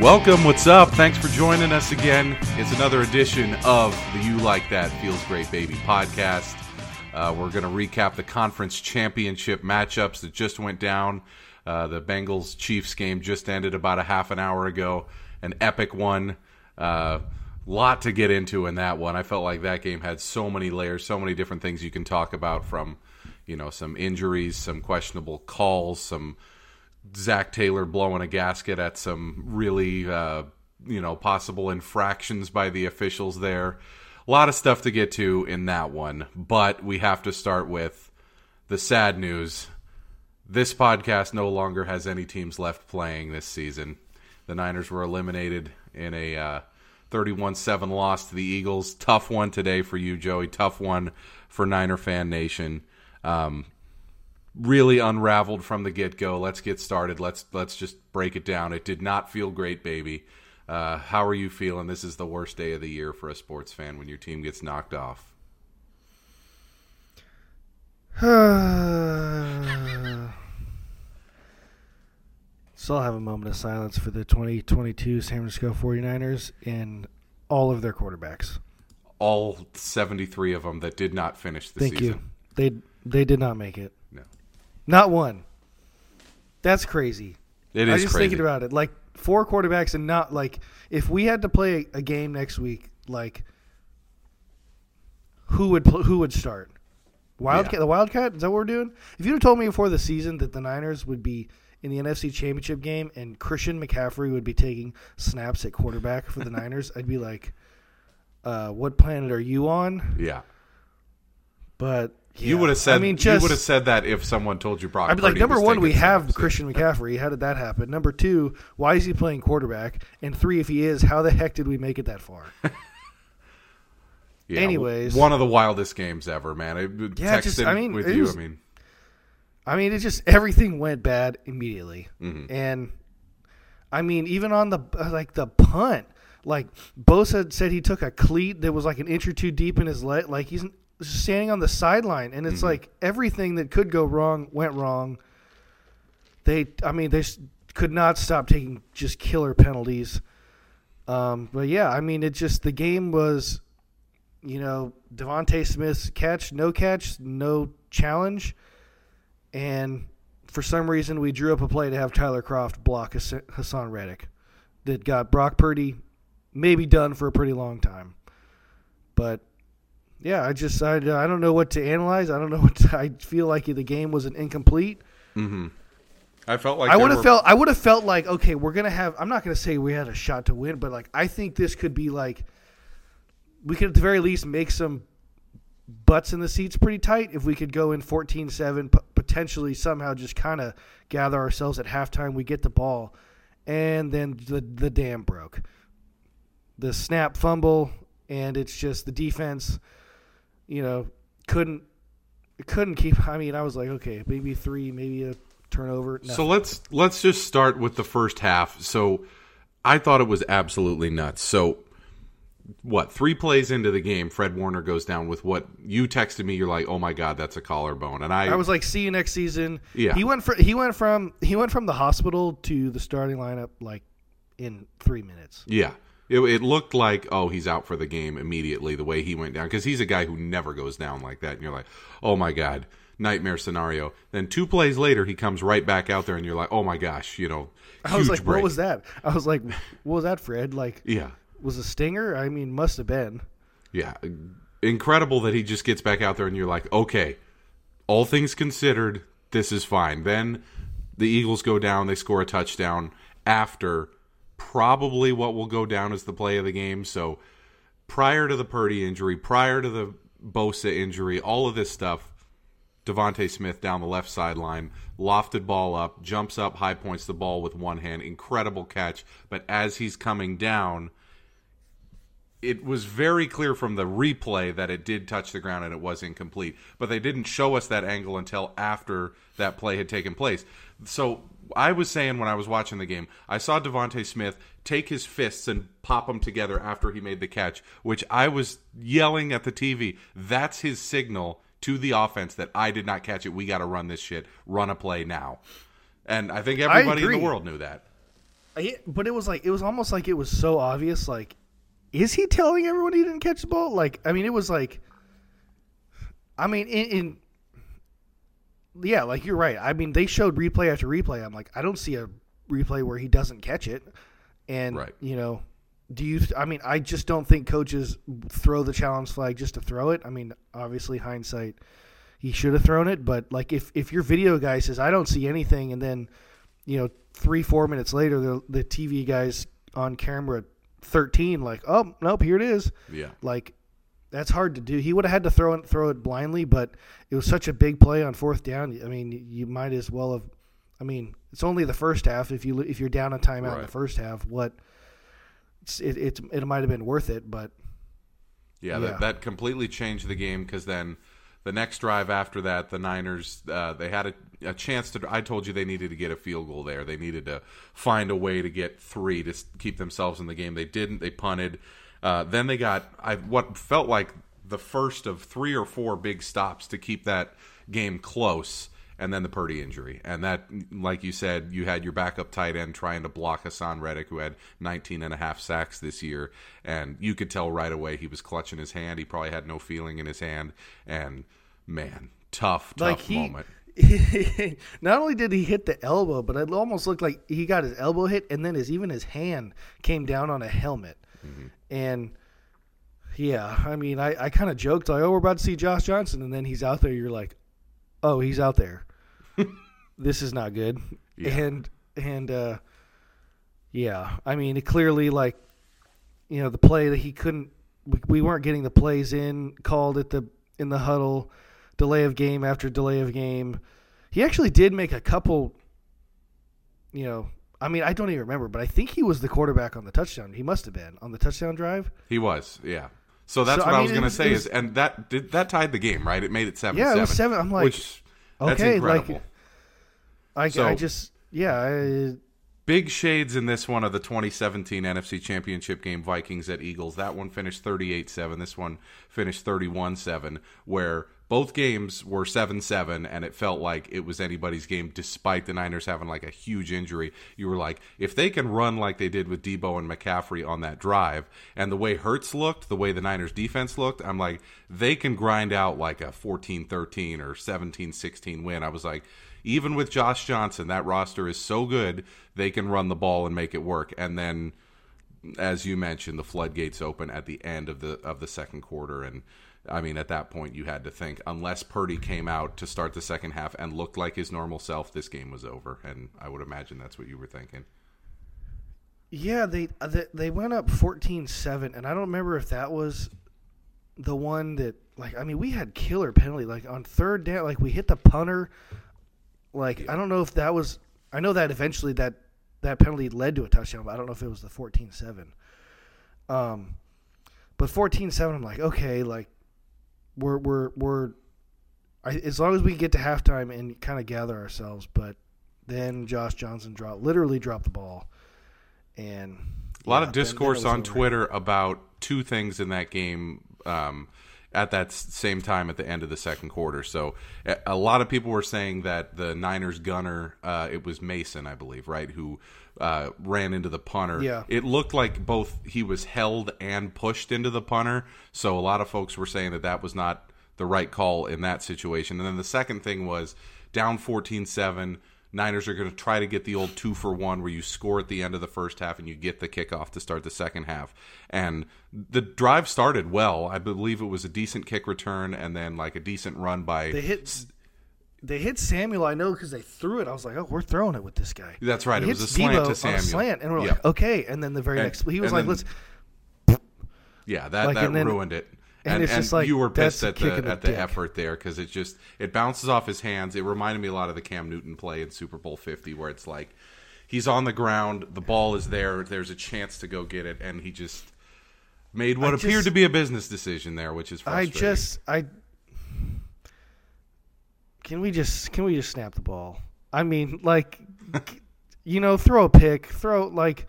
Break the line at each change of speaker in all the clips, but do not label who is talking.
Welcome, what's up? Thanks for joining us again. It's another edition of the You Like That Feels Great Baby podcast. Uh, we're going to recap the conference championship matchups that just went down. Uh, the Bengals Chiefs game just ended about a half an hour ago. An epic one. Uh, lot to get into in that one. I felt like that game had so many layers, so many different things you can talk about from, you know, some injuries, some questionable calls, some Zac Taylor blowing a gasket at some really, uh, you know, possible infractions by the officials there. A lot of stuff to get to in that one, but we have to start with the sad news. This podcast no longer has any teams left playing this season. The Niners were eliminated in a uh, 31 7 loss to the Eagles. Tough one today for you, Joey. Tough one for Niner Fan Nation. Um, really unraveled from the get go. Let's get started. Let's let's just break it down. It did not feel great, baby. Uh, how are you feeling? This is the worst day of the year for a sports fan when your team gets knocked off.
so I'll have a moment of silence for the 2022 San Francisco 49ers and all of their quarterbacks.
All 73 of them that did not finish the
Thank
season.
you. They they did not make it.
No.
Not one. That's crazy.
It
I
is
was just
crazy.
thinking about it. Like four quarterbacks and not like if we had to play a game next week, like who would pl- who would start? Wildcat,
Yeah.
the Wildcat. Is that what we're doing? If you'd have told me before the season that the Niners would be in the NFC Championship game and Christian McCaffrey would be taking snaps at quarterback for the Niners, I'd be like, uh, "What planet are you on?"
yeah.
But
You would have said
I mean,
you would have said that if someone told you Brock.
I'd be like,
Purdy
number
was
one,
taking
we have. Christian McCaffrey. How did that happen? Number two, why is he playing quarterback? And three, if he is, how the heck did we make it that far?
Yeah,
anyways.
one of the wildest games ever, man. I
Yeah,
texted
just- I mean,
with you.
was-
I mean,
I mean, it just everything went bad immediately,
Mm-hmm.
and I mean, even on the like the punt, like Bosa said he took a cleat that was like an inch or two deep in his leg, like he's standing on the sideline, and it's
Mm-hmm.
like everything that could go wrong went wrong. They, I mean, they could not stop taking just killer penalties. Um, but yeah, I mean, it just the game was, you know, Devonte Smith's catch, no catch, no challenge, and for some reason we drew up a play to have Tyler Kroft block Haason Reddick, that got Brock Purdy maybe done for a pretty long time. But yeah, I just I, I don't know what to analyze. I don't know what to, I feel like the game was an incomplete. Mm-hmm.
I felt like
I would have
were-
felt I would have felt like okay, we're gonna have. I'm not gonna say we had a shot to win, but like I think this could be like we could at the very least make some butts in the seats pretty tight if we could go in 14-7 p- potentially somehow just kind of gather ourselves at halftime we get the ball and then the the dam broke the snap fumble and it's just the defense you know couldn't couldn't keep i mean i was like okay maybe three maybe a turnover
So let's let's just start with the first half. So I thought it was absolutely nuts. So what? Three plays into the game, Fred Warner goes down with what you texted me. You're like, "Oh my god, that's a collarbone," and I,
I was like, "See you next season."
Yeah.
He went for he went from he went from the hospital to the starting lineup like in three minutes.
yeah. It, it looked like, oh, he's out for the game immediately. The way he went down, because he's a guy who never goes down like that, and you're like, "Oh my god." Nightmare scenario. Then two plays later, he comes right back out there, and you're like, "Oh my gosh!" You know,
I was like,
break.
"What was that?" I was like, "What was that, Fred?" Like,
Yeah,
was a stinger? I mean, must have been.
Yeah, incredible that he just gets back out there and you're like, okay, all things considered, this is fine. Then the Eagles go down, they score a touchdown after probably what will go down as the play of the game. So prior to the Purdy injury, prior to the Bosa injury, all of this stuff, Devonte Smith down the left sideline, lofted ball up, jumps up, high points the ball with one hand, incredible catch. But as he's coming down, it was very clear from the replay that it did touch the ground and it was incomplete. But they didn't show us that angle until after that play had taken place. So I was saying when I was watching the game, I saw Devonte Smith take his fists and pop them together after he made the catch, which I was yelling at the TV. That's his signal to the offense that I did not catch it. We got to run this shit. Run a play now. And I think everybody in the world knew that.
I, but it was like it was almost like it was so obvious. Like, is he telling everyone he didn't catch the ball? Like, I mean, it was like, I mean, in, in yeah, like you're right. I mean, they showed replay after replay. I'm like, I don't see a replay where he doesn't catch it, and
Right.
you know, do you? I mean, I just don't think coaches throw the challenge flag just to throw it. I mean, obviously hindsight, he should have thrown it. But like, if if your video guy says I don't see anything, and then you know three four minutes later the the TV guys on camera thirteen like, oh nope, here it is.
Yeah.
Like that's hard to do. He would have had to throw it throw it blindly, but it was such a big play on fourth down. I mean, you might as well have. I mean, it's only the first half. If you if you're down a timeout in the first half, what it's, it it it might have been worth it, but
Yeah,
Yeah.
That, that completely changed the game because then the next drive after that, the Niners uh, they had a, a chance to. I told you they needed to get a field goal there. They needed to find a way to get three to keep themselves in the game. They didn't. They punted. Uh, then they got I what felt like the first of three or four big stops to keep that game close. And then the Purdy injury. And that, like you said, you had your backup tight end trying to block Haason Reddick, who had 19 and a half sacks this year. And you could tell right away he was clutching his hand. He probably had no feeling in his hand. And man, tough, tough
like he.
moment.
not only did he hit the elbow, but it almost looked like he got his elbow hit, and then his even his hand came down on a helmet.
Mm-hmm.
And yeah, I mean, I, I kind of joked like, "Oh, we're about to see Josh Johnson," and then he's out there. You're like, "Oh, he's out there. this is not good."
Yeah.
And and uh, yeah, I mean, it clearly like you know the play that he couldn't. We, we weren't getting the plays in called at the in the huddle, delay of game after delay of game. He actually did make a couple. You know, I mean, I don't even remember, but I think he was the quarterback on the touchdown. He must have been on the touchdown drive.
He was, yeah. So that's
So,
what
I
I, was going to
was-
say
it
is, and that did, that tied the game, right? It made it seven.
Yeah, it was seven. I'm like,
which
okay, like- I,
So-
I just yeah, I,
Big shades in this one of the 2017 NFC Championship game, Vikings at Eagles. That one finished 38 7. This one finished 31 7, where both games were 7 7, and it felt like it was anybody's game despite the Niners having like a huge injury. You were like, if they can run like they did with Debo and McCaffrey on that drive, and the way Hurts looked, the way the Niners defense looked, I'm like, they can grind out like a 14 13 or 17 16 win. I was like, even with Josh Johnson, that roster is so good they can run the ball and make it work. And then, as you mentioned, the floodgates open at the end of the of the second quarter, and I mean, at that point, you had to think unless Purdy came out to start the second half and looked like his normal self, this game was over. And I would imagine that's what you were thinking.
yeah, they uh, they, they went up 14-7, and I don't remember if that was the one that like I mean we had killer penalty like on third down like we hit the punter like I don't know if that was I know that eventually that that penalty led to a touchdown but I don't know if it was the 14-7 um but 14-7 I'm like okay like we're we're we're I, as long as we get to halftime and kind of gather ourselves but then Josh Johnson dropped literally dropped the ball and
A lot
yeah,
of
then- then
discourse on
over.
Twitter about two things in that game um, at that same time at the end of the second quarter. So a, lot of people were saying that the Niners gunner, uh, it was Mason, I believe, right, who uh, ran into the punter.
Yeah.
It looked like both he was held and pushed into the punter. So a lot of folks were saying that that was not the right call in that situation. And then the second thing was down 14 7. Niners are going to try to get the old two for one where you score at the end of the first half and you get the kickoff to start the second half. And the drive started well. I believe it was a decent kick return and then like a decent run by.
They hit. They hit Samuel. I know because they threw it. I was like, "Oh, we're throwing it with this guy."
That's right,
He
it was a slant
Debo
to Samuel.
slant, and we're
Yeah.
like, "Okay." And then the very
And-
next, he was like,
then-
"Let's."
Yeah, that
Like,
that ruined it.
And
And,
it's
and
just like,
you were pissed at the at the
dick.
effort there because it just it bounces off his hands. It reminded me a lot of the Cam Newton play in Super Bowl Fifty, where it's like he's on the ground, the ball is there, there's a chance to go get it, and he just made what
I
appeared
just-
to be a business decision there, which is
I just, I. Can we just can we just snap the ball? I mean, like, you know, throw a pick, throw like,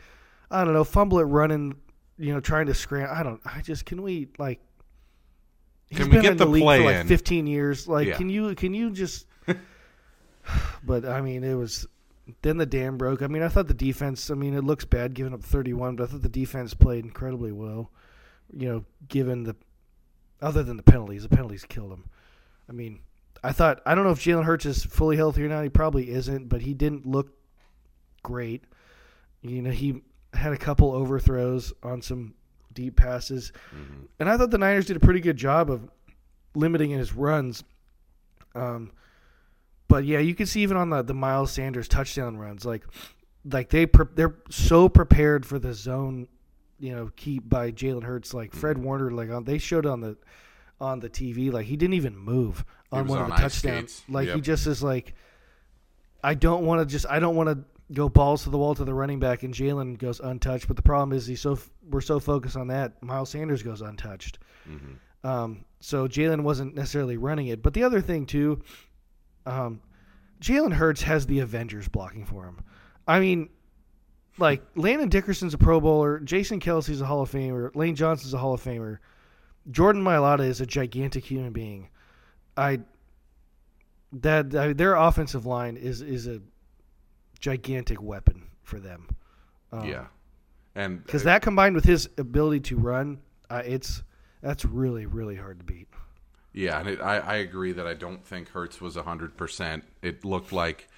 I don't know, fumble it running, you know, trying to scram. I don't. I just can we like. He's
Can we
been
get
in
the
league
play
for like
in?
15 years. Like,
Yeah.
can you can you just? but I mean, it was then the dam broke. I mean, I thought the defense. I mean, it looks bad giving up 31, but I thought the defense played incredibly well. You know, given the other than the penalties, the penalties killed him. I mean, I thought I don't know if Jalen Hurts is fully healthy or not. He probably isn't, but he didn't look great. You know, he had a couple overthrows on some deep passes,
Mm-hmm.
and I thought the Niners did a pretty good job of limiting his runs. Um, but yeah, you can see even on the the Miles Sanders touchdown runs, like like they pre- they're so prepared for the zone, you know, keep by Jalen Hurts. Like Fred Warner, like on, they showed on the on the TV, like he didn't even move on one
on
of the touchdowns.
skates.
Like he just is like, I don't want to just I don't want to go balls to the wall to the running back, and Jalen goes untouched. But the problem is he's so we're so focused on that. Miles Sanders goes untouched.
Mm-hmm.
Um, so Jalen wasn't necessarily running it. But the other thing too, um, Jalen Hurts has the Avengers blocking for him. I mean, like Landon Dickerson's a Pro Bowler, Jason Kelce's a Hall of Famer, Lane Johnson's a Hall of Famer, Jordan Mailata is a gigantic human being. I that I, their offensive line is is a gigantic weapon for them. Um,
yeah, and
because
uh,
that combined with his ability to run, uh, it's that's really really hard to beat.
Yeah, and it, I, I agree that I don't think Hurts was 100%. It looked like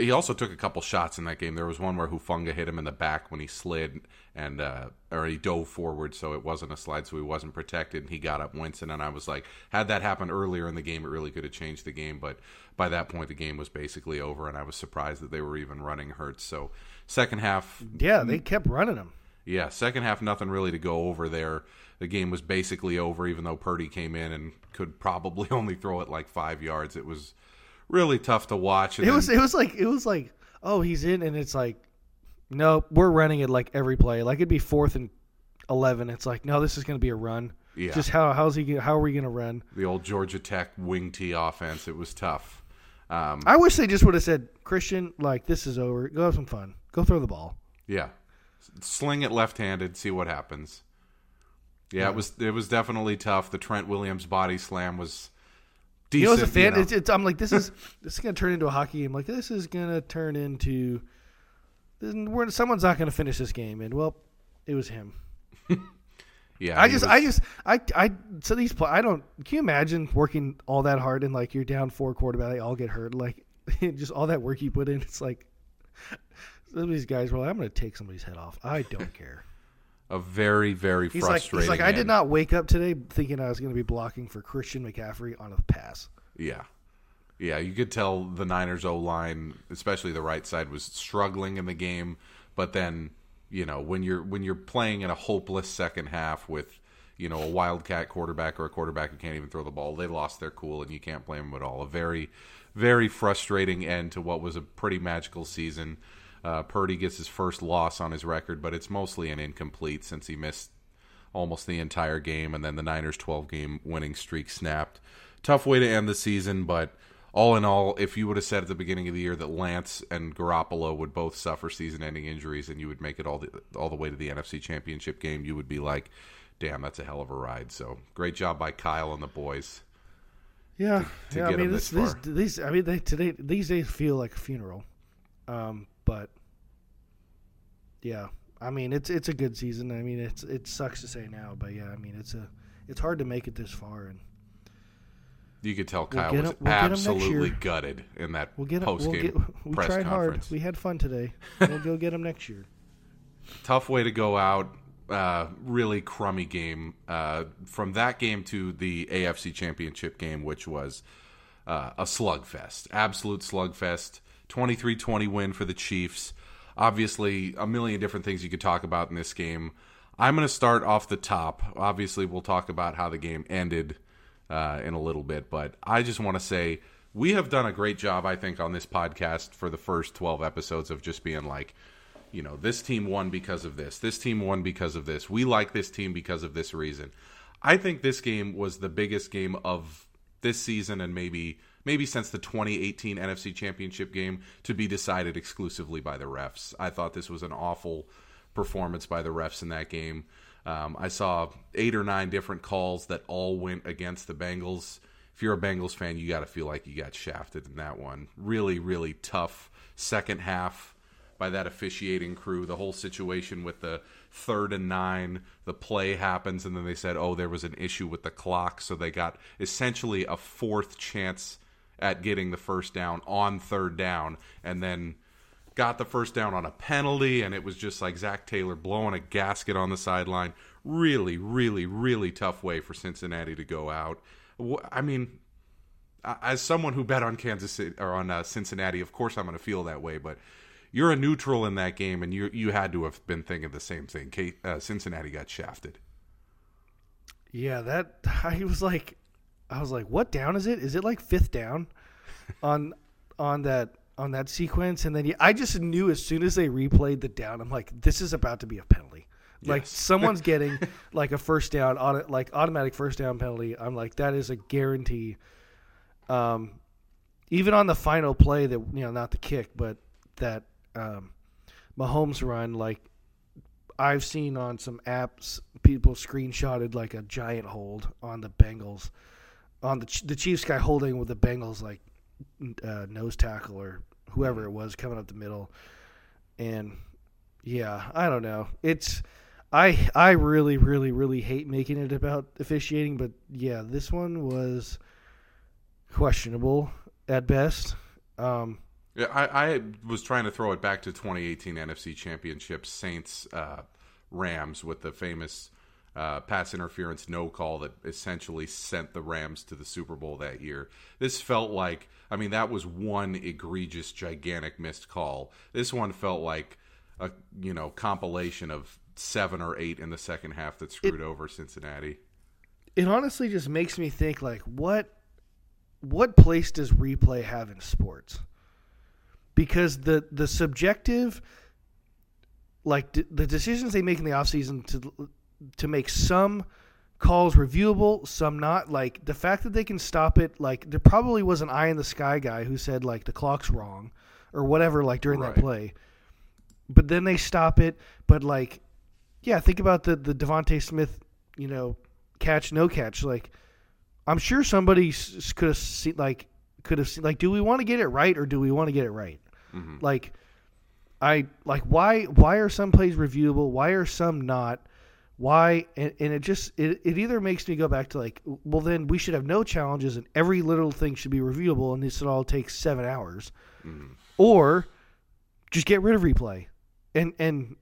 he also took a couple shots in that game. There was one where Hufanga hit him in the back when he slid and uh, or he dove forward, so it wasn't a slide, so he wasn't protected, and he got up Winston. And I was like, had that happened earlier in the game, it really could have changed the game. But by that point, the game was basically over, and I was surprised that they were even running Hurts. So second half,
Yeah, they kept running him.
yeah, second half, nothing really to go over there. The game was basically over, even though Purdy came in and could probably only throw it like five yards. It was really tough to watch. And
It
then-
was it was like it was like oh he's in and it's like no we're running it like every play like it'd be fourth and eleven it's like no this is going to be a run
Yeah.
just how how's he how are we going to run
the old Georgia Tech wing tee offense. It was tough. Um,
I wish they just would have said Christian like this is over go have some fun go throw the ball
yeah, sling it left-handed, see what happens. Yeah, it was it was definitely tough. The Trent Williams body slam was decent.
you know as a fan
you know.
it's, it's I'm like this is this is going to turn into a hockey game like this is going to turn into this, we're, someone's not going to finish this game and well it was him
yeah,
I just,
was-
I just, I, I. So these, pla- I don't. Can you imagine working all that hard and like you're down four quarterback, they all get hurt, like just all that work you put in. It's like some of these guys were like, I'm going to take somebody's head off. I don't care.
A very very
He's like,
frustrating.
he's like, I did not wake up today thinking I was going to be blocking for Christian McCaffrey on a pass.
Yeah. Yeah, you could tell the Niners O line, especially the right side, was struggling in the game. But then, you know, when you're when you're playing in a hopeless second half with, you know, a wildcat quarterback or a quarterback who can't even throw the ball, they lost their cool, and you can't blame them at all. A very, very frustrating end to what was a pretty magical season. Uh, Purdy gets his first loss on his record, but it's mostly an incomplete since he missed almost the entire game, and then the Niners' 12 game winning streak snapped. Tough way to end the season, but all in all, if you would have said at the beginning of the year that Lance and Garoppolo would both suffer season ending injuries and you would make it all the, all the way to the NFC Championship game, you would be like, damn, that's a hell of a ride. So great job by Kyle and the boys.
Yeah,
to
yeah. I mean, this,
this
this, these, I mean, they today these days feel like a funeral. Um, but yeah, I mean, it's it's a good season. I mean, it's it sucks to say now, but yeah, I mean, it's a it's hard to make it this far, and
You could tell
We'll
Kyle was
him- we'll get him next
absolutely gutted in that
we'll get it.
post
We'll get. We
press
tried
conference.
hard. We had fun today. We'll go get them next year.
tough way to go out. Uh, really crummy game. Uh, from that game to the AFC Championship game, which was uh, a slugfest, absolute slugfest. 23-20 win for the Chiefs. Obviously, a million different things you could talk about in this game. I'm going to start off the top. Obviously, we'll talk about how the game ended uh, in a little bit, but I just want to say we have done a great job, I think, on this podcast for the first 12 episodes of just being like, you know, this team won because of this. This team won because of this. We like this team because of this reason. I think this game was the biggest game of this season and maybe maybe since the 2018 NFC Championship game to be decided exclusively by the refs. I thought this was an awful performance by the refs in that game. Um, I saw eight or nine different calls that all went against the Bengals. If you're a Bengals fan, you got to feel like you got shafted in that one. Really, really tough second half by that officiating crew. The whole situation with the third and nine, the play happens, and then they said, oh, there was an issue with the clock. So they got essentially a fourth chance at getting the first down on third down, and then got the first down on a penalty, and it was just like Zac Taylor blowing a gasket on the sideline. Really, really, really tough way for Cincinnati to go out. I mean, as someone who bet on Kansas City or on uh, Cincinnati, of course I'm going to feel that way. But you're a neutral in that game, and you you had to have been thinking the same thing. Kate, uh, Cincinnati got shafted.
Yeah, that I was like, I was like, what down is it? Is it like fifth down on on that on that sequence? And then I just knew as soon as they replayed the down, I'm like, this is about to be a penalty. Like
Yes.
someone's getting like a first down, auto, like automatic first down penalty. I'm like, that is a guarantee. Um, even on the final play that you know, not the kick, but that um, Mahomes run, like I've seen on some apps, people screenshotted like a giant hold on the Bengals, on the the Chiefs guy holding with the Bengals like uh, nose tackle or whoever it was coming up the middle, and yeah, I don't know. It's I I really really really hate making it about officiating, but yeah, this one was questionable at best. Um,
Yeah, I, I was trying to throw it back to 2018 NFC Championship Saints uh, Rams with the famous uh, pass interference no call that essentially sent the Rams to the Super Bowl that year. This felt like, I mean, that was one egregious, gigantic missed call. This one felt like a you know compilation of seven or eight in the second half that screwed over Cincinnati.
it honestly just makes me think like what what place does replay have in sports because the the subjective like d- the decisions they make in the offseason to to make some calls reviewable some not. Like the fact that they can stop it like there probably was an eye in the sky guy who said like the clock's wrong or whatever like during
Right.
that play. But then they stop it. But like yeah think about the the Devonte Smith you know catch no catch. Like I'm sure somebody s- could have seen like could have seen like do we want to get it right or do we want to get it right?
Mhm.
like I like why why are some plays reviewable? Why are some not why and, and it just it, it either makes me go back to like well then we should have no challenges and every little thing should be reviewable and this would all take seven hours
Mhm.
or just get rid of replay and and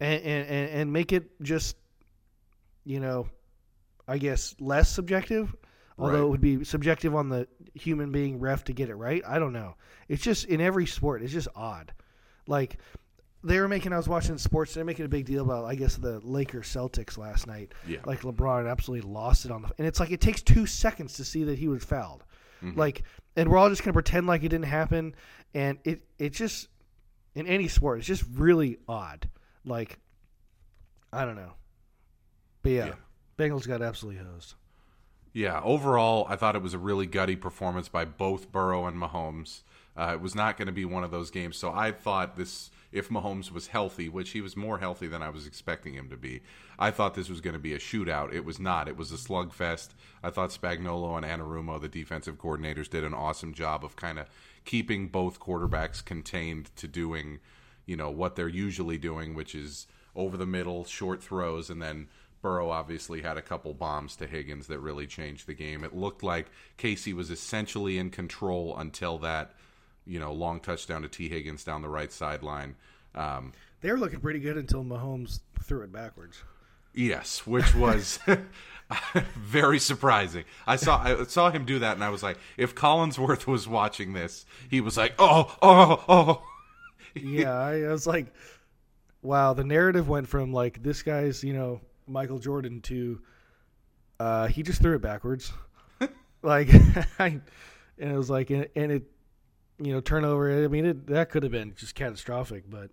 and and, and make it just you know i guess less subjective although
Right.
it would be subjective on the human being ref to get it right i don't know it's just in every sport it's just odd like they were making i was watching sports they're making a big deal about i guess the lakers celtics last night
Yeah.
like lebron absolutely lost it on the and it's like it takes two seconds to see that he was fouled
Mhm.
like and we're all just gonna pretend like it didn't happen and it it just in any sport it's just really odd like i don't know but yeah,
Yeah.
bengals got absolutely hosed
Yeah, overall, I thought it was a really gutty performance by both Burrow and Mahomes. Uh, it was not going to be one of those games. So I thought this, if Mahomes was healthy, which he was more healthy than I was expecting him to be, I thought this was going to be a shootout. It was not. It was a slugfest. I thought Spagnuolo and Anarumo, the defensive coordinators, did an awesome job of kind of keeping both quarterbacks contained to doing, you know, what they're usually doing, which is over the middle, short throws, and then Burrow obviously had a couple bombs to Higgins that really changed the game. It looked like KC was essentially in control until that, you know, long touchdown to T. Higgins down the right sideline. Um,
they were looking pretty good until mahomes threw it backwards
yes, which was very surprising. I saw I saw him do that, and I was like, if Collinsworth was watching this, he was like, oh, oh, oh.
yeah I, I was like wow the narrative went from like this guy's you know michael jordan to uh he just threw it backwards like I, and it was like and, and it you know turnover i mean it that could have been just catastrophic but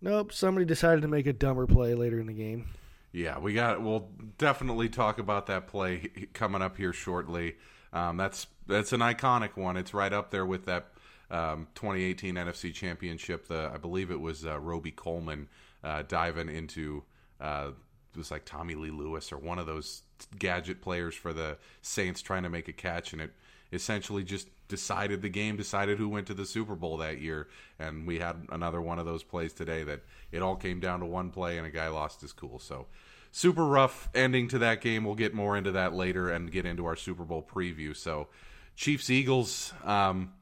nope somebody decided to make a dumber play later in the game
Yeah, we got. We'll definitely talk about that play coming up here shortly. Um, that's that's an iconic one. It's right up there with that um, 2018 NFC Championship. The I believe it was uh, Robey-Coleman uh, diving into uh, it was like Tommy Lee Lewis or one of those gadget players for the Saints trying to make a catch, and it essentially just decided the game, decided who went to the Super Bowl that year. And we had another one of those plays today that it all came down to one play and a guy lost his cool. So super rough ending to that game. We'll get more into that later and get into our Super Bowl preview. So Chiefs Eagles, um,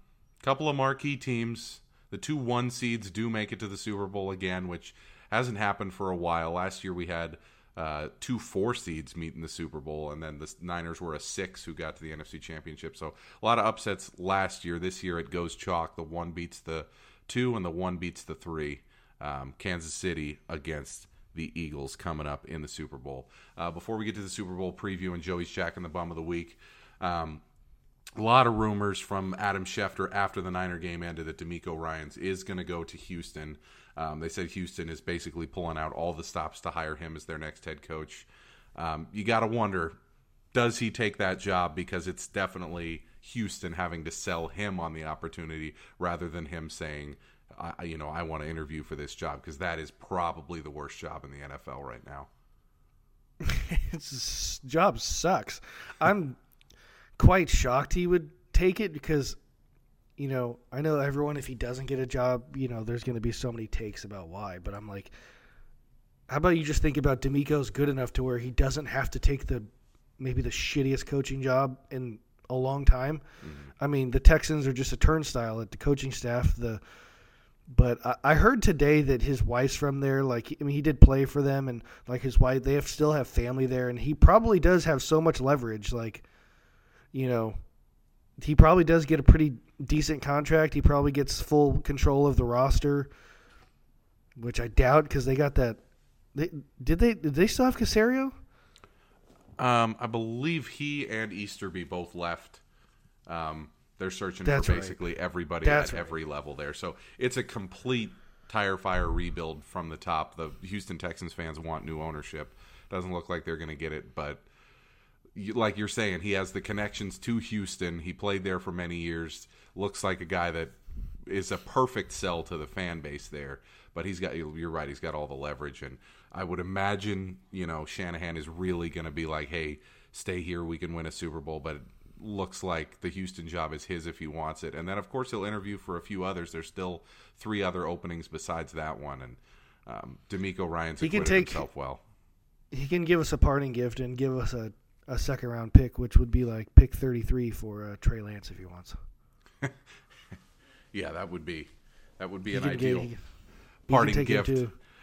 couple of marquee teams. The two one seeds do make it to the Super Bowl again, which hasn't happened for a while. Last year we had uh, two four seeds meet in the Super Bowl, and then the Niners were a six who got to the NFC Championship. So a lot of upsets last year. This year it goes chalk. The one beats the two, and the one beats the three. Um, Kansas City against the Eagles coming up in the Super Bowl. Uh, before we get to the Super Bowl preview and Joey's Jack and the Bum of the Week, um, a lot of rumors from Adam Schefter after the Niner game ended that DeMeco Ryans is going to go to Houston. Um, they said Houston is basically pulling out all the stops to hire him as their next head coach. Um, you got to wonder, does he take that job? Because it's definitely Houston having to sell him on the opportunity rather than him saying, I, you know, I want to interview for this job because that is probably the worst job in the NFL right now.
His job sucks. I'm quite shocked he would take it because, you know, I know everyone, if he doesn't get a job, you know, there's going to be so many takes about why. But I'm like, how about you just think about DeMeco's good enough to where he doesn't have to take the maybe the shittiest coaching job in a long time. Mm-hmm. I mean, the Texans are just a turnstile at the coaching staff. The but I, I heard today that his wife's from there. Like, I mean, he did play for them, and like his wife, they have still have family there, and he probably does have so much leverage. Like, you know, he probably does get a pretty decent contract. He probably gets full control of the roster, which I doubt because they got that. They, did they did they still have Caserio?
Um, I believe he and Easterby both left. Um, they're searching That's for basically right. everybody That's at right. every level there. So it's a complete tire fire rebuild from the top. The Houston Texans fans want new ownership. Doesn't look like they're going to get it, but like you're saying, he has the connections to Houston. He played there for many years. Looks like a guy that is a perfect sell to the fan base there. But he's got you're right. He's got all the leverage, and I would imagine you know Shanahan is really going to be like, hey, stay here. We can win a Super Bowl, but looks like the Houston job is his if he wants it. And then, of course, he'll interview for a few others. There's still three other openings besides that one. And um, DeMeco Ryans he can take, himself well.
He can give us a parting gift and give us a, a second round pick, which would be like pick 33 for uh, Trey Lance if he wants.
yeah, that would be that would be an ideal get, parting gift.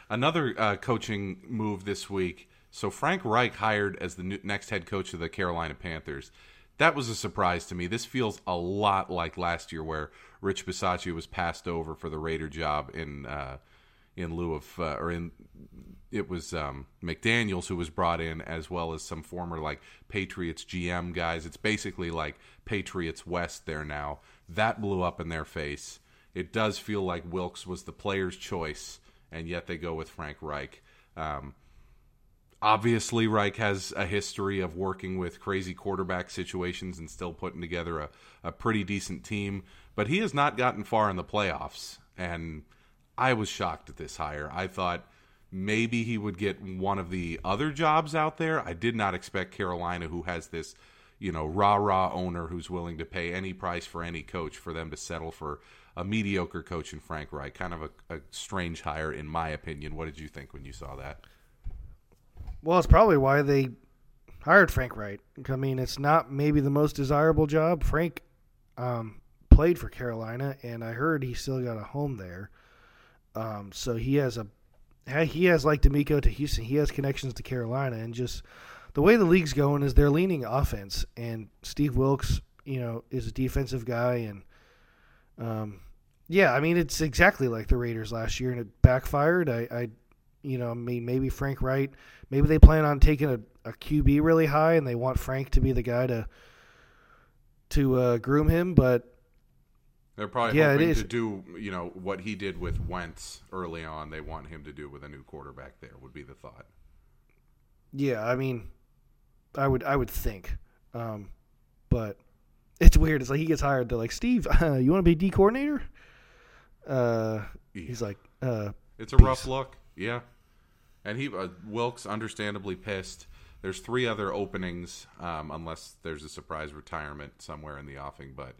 Another uh, coaching move this week. So Frank Reich hired as the new, next head coach of the Carolina Panthers that was a surprise to me. This feels a lot like last year, where Rich Bisaccia was passed over for the Raider job in uh, in lieu of uh, or in it was um, McDaniels who was brought in as well as some former like Patriots GM guys. It's basically like Patriots West there now. That blew up in their face. It does feel like Wilks was the player's choice, and yet they go with Frank Reich. Um, obviously Reich has a history of working with crazy quarterback situations and still putting together a, a pretty decent team, but he has not gotten far in the playoffs. And I was shocked at this hire. I thought maybe he would get one of the other jobs out there. I did not expect Carolina, who has this, you know, rah rah owner who's willing to pay any price for any coach, for them to settle for a mediocre coach in Frank Reich. Kind of a, a strange hire, in my opinion. What did you think when you saw that?
Well, it's probably why they hired Frank Reich. I mean, it's not maybe the most desirable job. Frank um, played for Carolina, and I heard he still got a home there. Um, so he has a he has like DeMeco to Houston. He has connections to Carolina, and just the way the league's going is they're leaning offense, and Steve Wilks, you know, is a defensive guy, and um, yeah, I mean it's exactly like the Raiders last year, and it backfired. I, I you know, I mean, maybe Frank Reich, Maybe they plan on taking a, a QB really high, and they want Frank to be the guy to to uh, groom him. But
they're probably yeah, hoping to do you know what he did with Wentz early on. They want him to do with a new quarterback. There would be the thought.
Yeah, I mean, I would I would think, um, but it's weird. It's like he gets hired. They're like, Steve, uh, you want to be D coordinator? Uh, yeah. He's like, uh,
it's a peace. rough look. Yeah, and he uh, Wilks understandably pissed. There's three other openings, um, unless there's a surprise retirement somewhere in the offing. But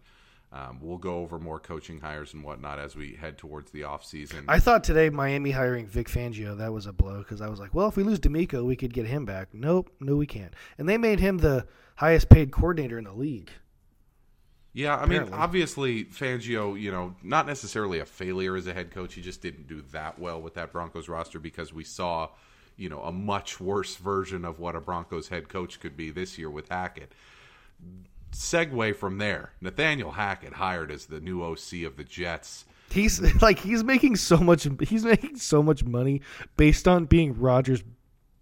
um, we'll go over more coaching hires and whatnot as we head towards the off season.
I thought today Miami hiring Vic Fangio that was a blow because I was like, well, if we lose DeMeco, we could get him back. Nope, no, we can't. And they made him the highest paid coordinator in the league.
Yeah, I mean, obviously Fangio, you know, not necessarily a failure as a head coach. He just didn't do that well with that Broncos roster because we saw, you know, a much worse version of what a Broncos head coach could be this year with Hackett. Segue from there, Nathaniel Hackett hired as the new OC of the Jets.
He's like he's making so much he's making so much money based on being Rodgers'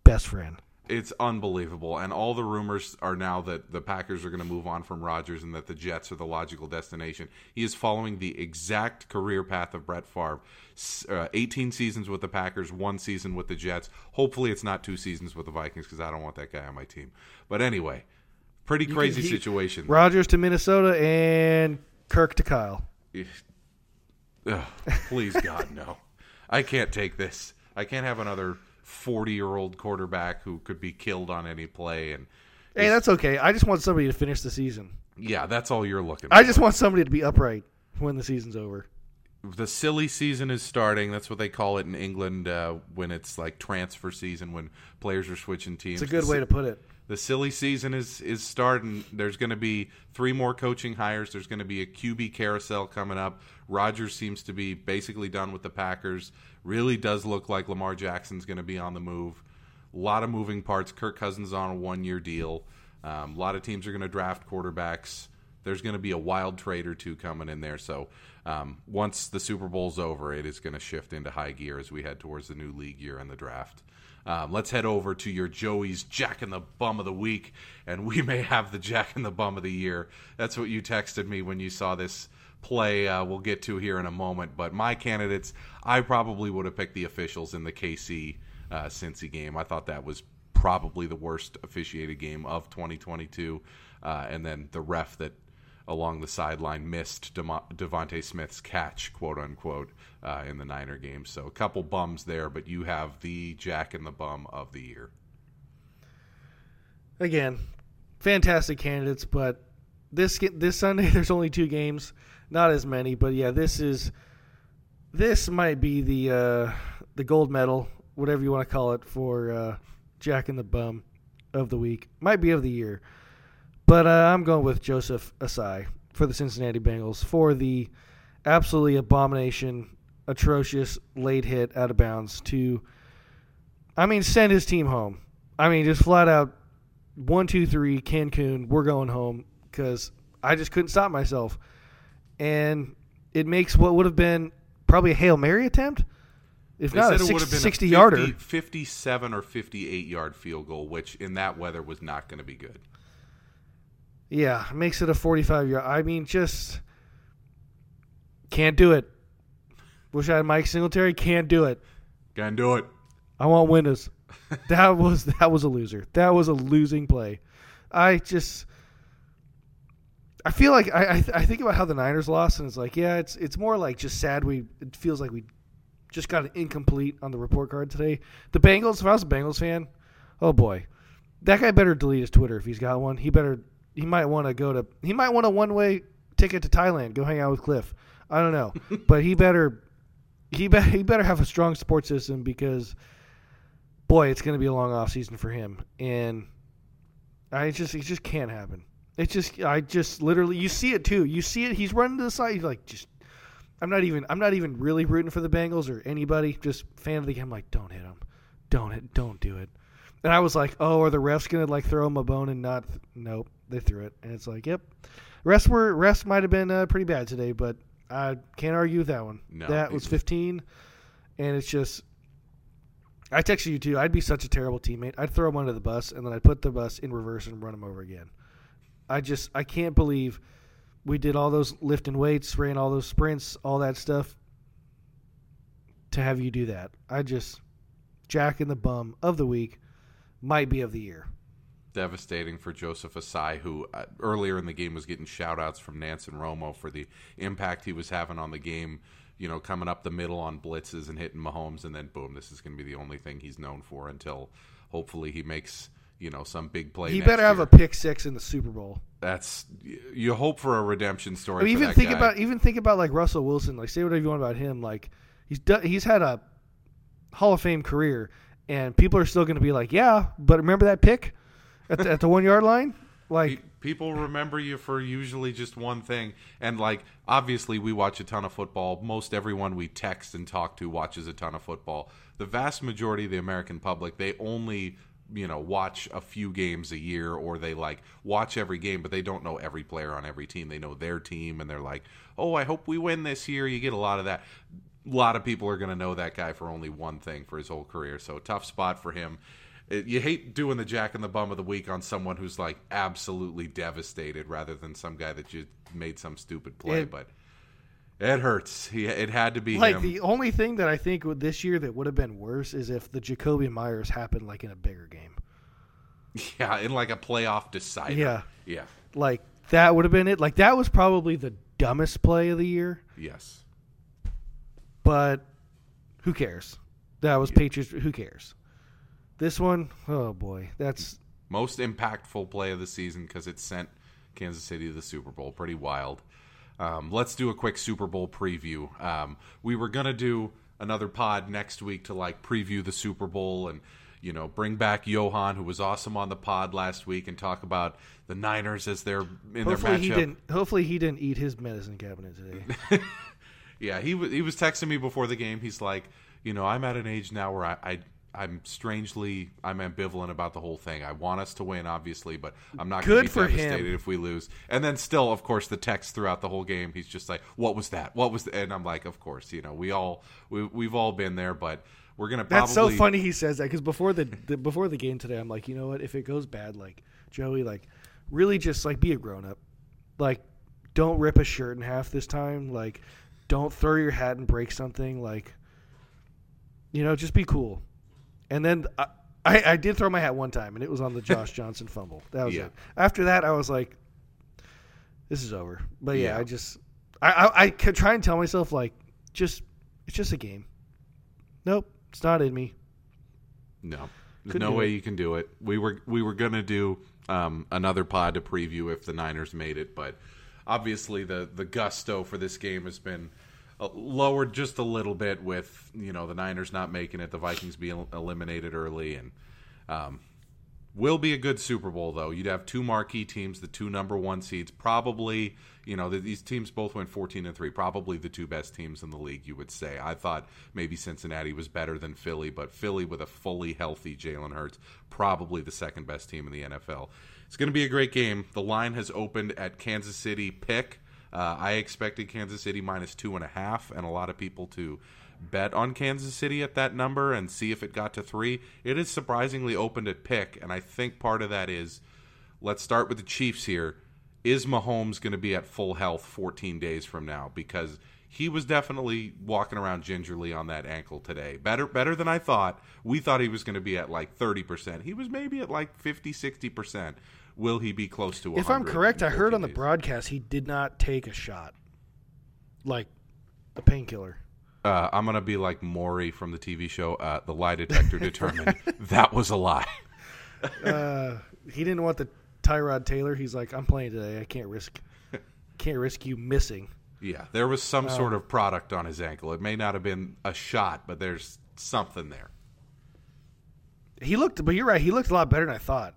best friend.
It's unbelievable, and all the rumors are now that the Packers are going to move on from Rodgers and that the Jets are the logical destination. He is following the exact career path of Brett Favre: uh, 18 seasons with the Packers, one season with the Jets. Hopefully, it's not two seasons with the Vikings because I don't want that guy on my team. But anyway, pretty crazy
he-
situation.
Rodgers to Minnesota and Kirk to Kyle.
Ugh, please God, no. I can't take this. I can't have another 40 year old quarterback who could be killed on any play and.
Hey, that's okay. I just want somebody to finish the season.
Yeah, that's all you're looking.
I just want somebody to be upright when the season's over.
the silly season is starting. That's what they call it in England uh, when it's like transfer season when players are switching teams.
It's a good
the,
way to put it.
The silly season is is starting. There's going to be three more coaching hires. There's going to be a QB carousel coming up. Rodgers seems to be basically done with the Packers. Really does look like Lamar Jackson's going to be on the move. A lot of moving parts. Kirk Cousins on a one year deal. Um, a lot of teams are going to draft quarterbacks. There's going to be a wild trade or two coming in there. So um, once the Super Bowl's over, it is going to shift into high gear as we head towards the new league year and the draft. Um, let's head over to your Joey's Jack in the Bum of the Week, and we may have the Jack in the Bum of the Year. That's what you texted me when you saw this play. Uh, we'll get to here in a moment. But my candidates, I probably would have picked the officials in the KC uh, Cincy game. I thought that was probably the worst officiated game of 2022. Uh, and then the ref that along the sideline missed Devonte Smith's catch, quote unquote, uh, in the Niner game. So a couple bums there, but you have the Jack and the Bum of the year.
Again, fantastic candidates, but this this Sunday there's only two games, not as many, but yeah, this is this might be the uh, the gold medal, whatever you want to call it, for uh, Jack and the Bum of the week. Might be of the year, but uh, I'm going with Joseph Ossai for the Cincinnati Bengals for the absolutely abomination, atrocious late hit out of bounds to, I mean, send his team home. I mean, just flat out one, two, three, Cancun, we're going home because I just couldn't stop myself. And it makes what would have been probably a Hail Mary attempt, if
They
not a
said it would have been
60
a 50,
yarder.
57 or 58 yard field goal, which in that weather was not going to be good.
Yeah, makes it a 45 yard. I mean, just can't do it. Wish I had Mike Singletary. Can't do it.
Can't do it.
I want Windows. that was that was a loser. That was a losing play. I just I feel like I I, I think about how the Niners lost, and it's like yeah, it's it's more like just sad. We it feels like we just got an incomplete on the report card today. The Bengals. If I was a Bengals fan, oh boy, that guy better delete his Twitter if he's got one. He better. He might want to go to. He might want a one way ticket to Thailand. Go hang out with Cliff. I don't know, but he better. He better. He better have a strong support system because boy, it's going to be a long off season for him, and I just it just can't happen. It just I just literally you see it too. You see it. He's running to the side. He's like just. I'm not even. I'm not even really rooting for the Bengals or anybody. Just fan of the game. I'm like, don't hit him, don't hit, don't do it. And I was like, oh, are the refs gonna like throw him a bone and not? Nope, they threw it, and it's like, yep. Refs were refs might have been uh, pretty bad today, but I can't argue with that one.
No,
that was 15, and it's just I texted you too. I'd be such a terrible teammate. I'd throw him under the bus and then I'd put the bus in reverse and run him over again. I just I can't believe we did all those lifting weights, ran all those sprints, all that stuff to have you do that. I just Jack in the bum of the week might be of the year.
devastating for Joseph Ossai, who uh, earlier in the game was getting shout outs from Nance and Romo for the impact he was having on the game, you know, coming up the middle on blitzes and hitting Mahomes, and then boom, this is going to be the only thing he's known for until hopefully he makes, you know some big play.
He better have
year.
a pick six in the Super Bowl.
That's you hope for a redemption story.
I mean, even think
guy.
about even think about like Russell Wilson. Like say whatever you want about him. Like he's done, he's had a Hall of Fame career, and people are still going to be like, yeah, but remember that pick at the, at the one yard line? Like
people remember you for usually just one thing and like obviously we watch a ton of football. Most everyone we text and talk to watches a ton of football. The vast majority of the american public they only you know watch a few games a year or they like watch every game but they don't know every player on every team. They know their team and they're like oh i hope we win this year. You get a lot of that a lot of people are going to know that guy for only one thing for his whole career so tough spot for him uh, you hate doing the jack and the bum of the week on someone who's like absolutely devastated rather than some guy that just made some stupid play
It-
but it hurts he, it had to be
like
him
the only thing that I think this year that would have been worse is if the Jakobi Meyers happened like in a bigger game.
yeah in like a playoff decider
Yeah.
yeah
Like that would have been it. Like that was probably the dumbest play of the year.
yes
but who cares? That was Patriots. Who cares? This one, oh boy, that's
most impactful play of the season because it sent Kansas City to the Super Bowl. Pretty wild. Um, let's do a quick Super Bowl preview. Um, we were gonna do another pod next week to like preview the Super Bowl and you know bring back Johan, who was awesome on the pod last week, and talk about the Niners as they're in
hopefully
their matchup.
he didn't. Hopefully he didn't eat his medicine cabinet today.
Yeah, he was he was texting me before the game. He's like, you know, I'm at an age now where I, I I'm strangely I'm ambivalent about the whole thing. I want us to win, obviously, but I'm not going to be
for him.
if we lose. And then still, of course, the text throughout the whole game, he's just like, "What was that? What was?" The-? And I'm like, "Of course, you know, we all we we've all been there, but we're gonna probably."
That's so funny he says that because before the, the before the game today, I'm like, you know what? If it goes bad, like Joey, like really just like be a grown up, like don't rip a shirt in half this time, like don't throw your hat and break something, like you know, just be cool. And then I, I, I did throw my hat one time, and it was on the Josh Johnson fumble. That was
Yeah.
it. After that, I was like, this is over. But yeah,
Yeah.
I just I, I I could try and tell myself like just it's just a game. Nope, it's not in me.
No, there's
Couldn't
no way
it.
you can do it. We were we were gonna do um, another pod to preview if the Niners made it, but obviously the the gusto for this game has been uh, lowered just a little bit with you know the Niners not making it, the Vikings being eliminated early, and um, will be a good Super Bowl though. You'd have two marquee teams, the two number one seeds, probably. You know th- these teams both went fourteen and three, probably the two best teams in the league. You would say. I thought maybe Cincinnati was better than Philly, but Philly with a fully healthy Jalen Hurts, probably the second best team in the NFL. It's going to be a great game. The line has opened at Kansas City pick. Uh, I expected Kansas City minus two and a half, and a lot of people to bet on Kansas City at that number and see if it got to three. It is surprisingly opened at pick, and I think part of that is let's start with the Chiefs here. Is Mahomes going to be at full health 14 days from now? Because he was definitely walking around gingerly on that ankle today. Better better than I thought. We thought he was going to be at like 30%. He was maybe at like 50, 60%. Will he be close to 100?
If I'm correct, I heard on the
days?
broadcast he did not take a shot, like a painkiller.
Uh, I'm gonna be like Maury from the TV show. Uh, the lie detector determined that was a lie.
Uh, he didn't want the Toradol. He's like, I'm playing today. I can't risk, can't risk you missing.
Yeah, there was some sort of product on his ankle. It may not have been a shot, but there's something there.
He looked, but you're right. He looked a lot better than I thought.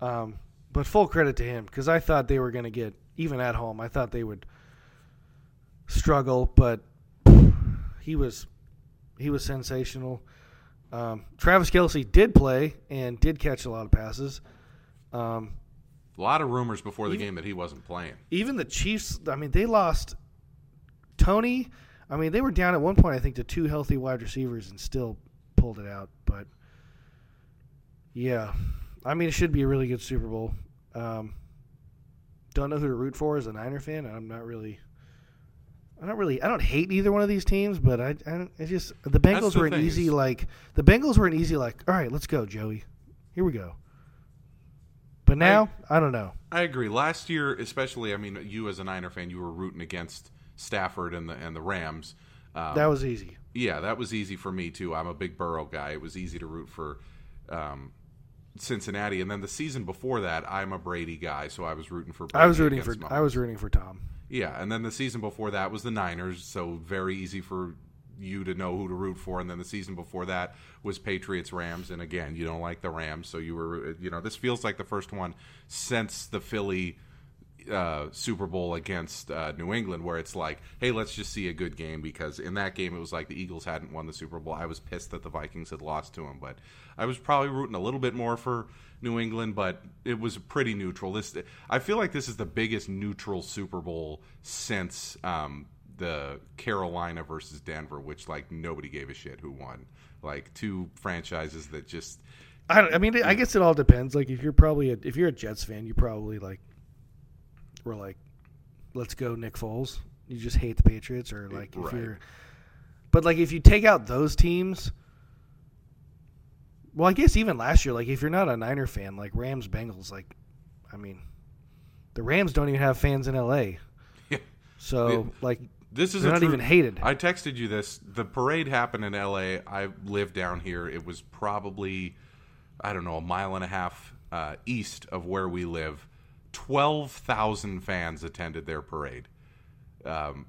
Um, but full credit to him because I thought they were going to get even at home. I thought they would struggle, but he was he was sensational. Um, Travis Kelce did play and did catch a lot of passes. Um,
A lot of rumors before the
Even-
game that he wasn't playing.
even the Chiefs, I mean, they lost Toney. I mean, they were down at one point, I think, to two healthy wide receivers and still pulled it out. But yeah, I mean, it should be a really good Super Bowl. Um, don't know who to root for as a Niner fan. I'm not really. I don't really. I don't hate either one of these teams, but I. I, I just the Bengals
the
were an
thing
easy like the Bengals were an easy like. All right, let's go, Joey. Here we go. But now I don't know.
I agree. Last year, especially, I mean, you as a Niner fan, you were rooting against Stafford and the and the Rams. Um,
That was easy.
yeah, that was easy for me too. I'm a big Burrow guy. It was easy to root for um, Cincinnati, and then the season before that, I'm a Brady guy, so I was rooting for.
Brady I was rooting for. Mahomes. I was rooting for Tom.
Yeah, and then the season before that was the Niners, so very easy for you to know who to root for. And then the season before that was Patriots Rams, and again, you don't like the Rams, so you were, you know, this feels like the first one since the Philly uh, Super Bowl against uh, New England, where it's like, hey, let's just see a good game because in that game it was like the Eagles hadn't won the Super Bowl. I was pissed that the Vikings had lost to them, but I was probably rooting a little bit more for New England, but it was pretty neutral. This I feel like this is the biggest neutral Super Bowl since um, the Carolina versus Denver, which like nobody gave a shit who won. Like two franchises that just.
I, I mean, I guess it all depends. Like, if you're probably a, if you're a Jets fan, you probably like were like, "Let's go, Nick Foles." You just hate the Patriots, or like if right. you're. But like, if you take out those teams, well, I guess even last year, like if you're not a Niner fan, like Rams, Bengals, like, I mean, the Rams don't even have fans in L.A. Yeah. So like, this is not true, even hated.
I texted you this. The parade happened in L.A. I live down here. It was probably, I don't know, a mile and a half uh, east of where we live 12,000 fans attended their parade. Um,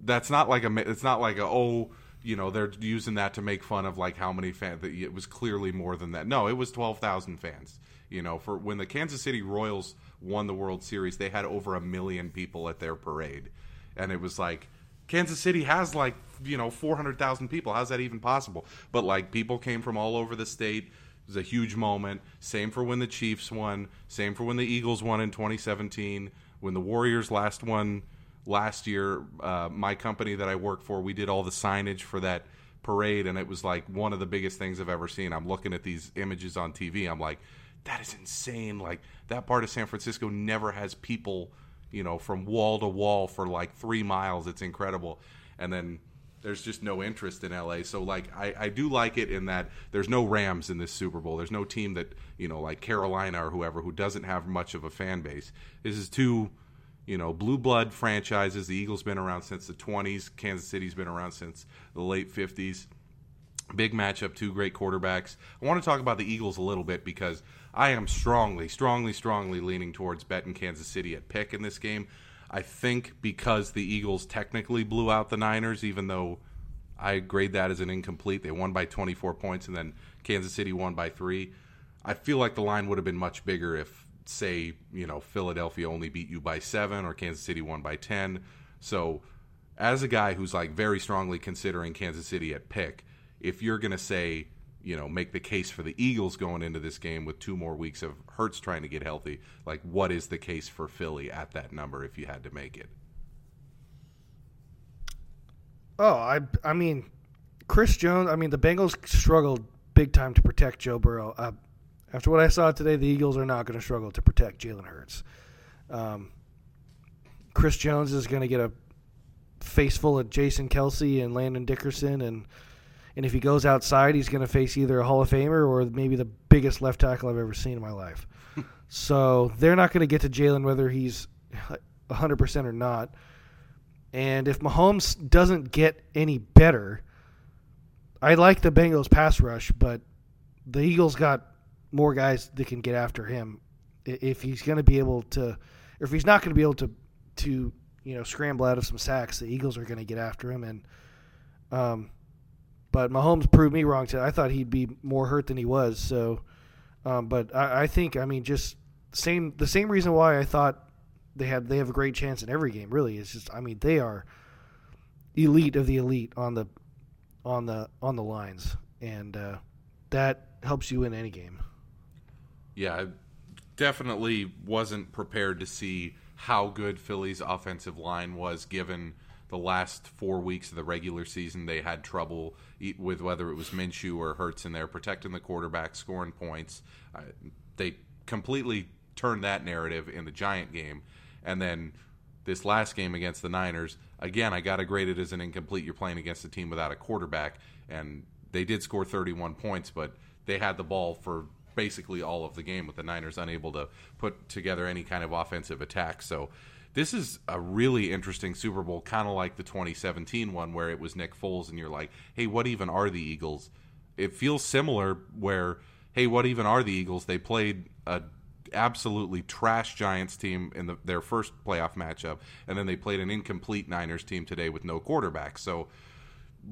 that's not like a it's not like a oh you know they're using that to make fun of like how many fans it was clearly more than that. No it was 12,000 fans you know for when the Kansas City Royals won the World Series they had over a million people at their parade. And it was like Kansas City has like you know 400,000 people. How's that even possible? But like people came from all over the state it was a huge moment. Same for when the Chiefs won. Same for when the Eagles won in 2017. When the Warriors last won last year, uh, my company that I work for, we did all the signage for that parade, and it was like one of the biggest things I've ever seen. I'm looking at these images on TV. I'm like, that is insane. Like that part of San Francisco never has people, you know, from wall to wall for like three miles. It's incredible. And then there's just no interest in LA. So like I, I do like it in that there's no Rams in this Super Bowl. There's no team that you know like Carolina or whoever who doesn't have much of a fan base. This is two you know blue blood franchises. The Eagles been around since the 20s. Kansas City's been around since the late 50s. Big matchup, two great quarterbacks. I want to talk about the Eagles a little bit because I am strongly, strongly, strongly leaning towards betting Kansas City at pick in this game. I think because the Eagles technically blew out the Niners, even though I grade that as an incomplete. They won by 24 points, and then Kansas City won by three. I feel like the line would have been much bigger if, say, you know, Philadelphia only beat you by seven or Kansas City won by 10. So, as a guy who's like very strongly considering Kansas City at pick, if you're going to say you know make the case for the Eagles going into this game with two more weeks of Hurts trying to get healthy. Like, what is the case for Philly at that number if you had to make it?
Oh, I I mean, Chris Jones. I mean, the Bengals struggled big time to protect Joe Burrow. Uh, after what I saw today, the Eagles are not going to struggle to protect Jalen Hurts. Um, Chris Jones is going to get a face full of Jason Kelce and Landon Dickerson and and if he goes outside, he's going to face either a Hall of Famer or maybe the biggest left tackle I've ever seen in my life. so they're not going to get to Jalen whether he's 100% or not. And if Mahomes doesn't get any better, I like the Bengals pass rush, but the Eagles got more guys that can get after him. If he's going to be able to, if he's not going to be able to, to you know, scramble out of some sacks, the Eagles are going to get after him. And um, but Mahomes proved me wrong today. I thought he'd be more hurt than he was. So, um, but I, I, think I mean just same the same reason why I thought they had they have a great chance in every game. Really, is just I mean they are elite of the elite on the on the on the lines, and uh, that helps you win any game.
Yeah, I definitely wasn't prepared to see how good Philly's offensive line was given the last four weeks of the regular season, they had trouble with whether it was Minshew or Hurts in there, protecting the quarterback, scoring points. Uh, they completely turned that narrative in the Giant game. And then this last game against the Niners, again, I got to grade it as an incomplete. You're playing against a team without a quarterback, and they did score 31 points, but they had the ball for basically all of the game with the Niners unable to put together any kind of offensive attack. So this is a really interesting Super Bowl, kind of like the 2017 one where it was Nick Foles, and you're like, hey, what even are the Eagles? It feels similar where hey, what even are the Eagles? They played a absolutely trash Giants team in the, their first playoff matchup, and then they played an incomplete Niners team today with no quarterback. So,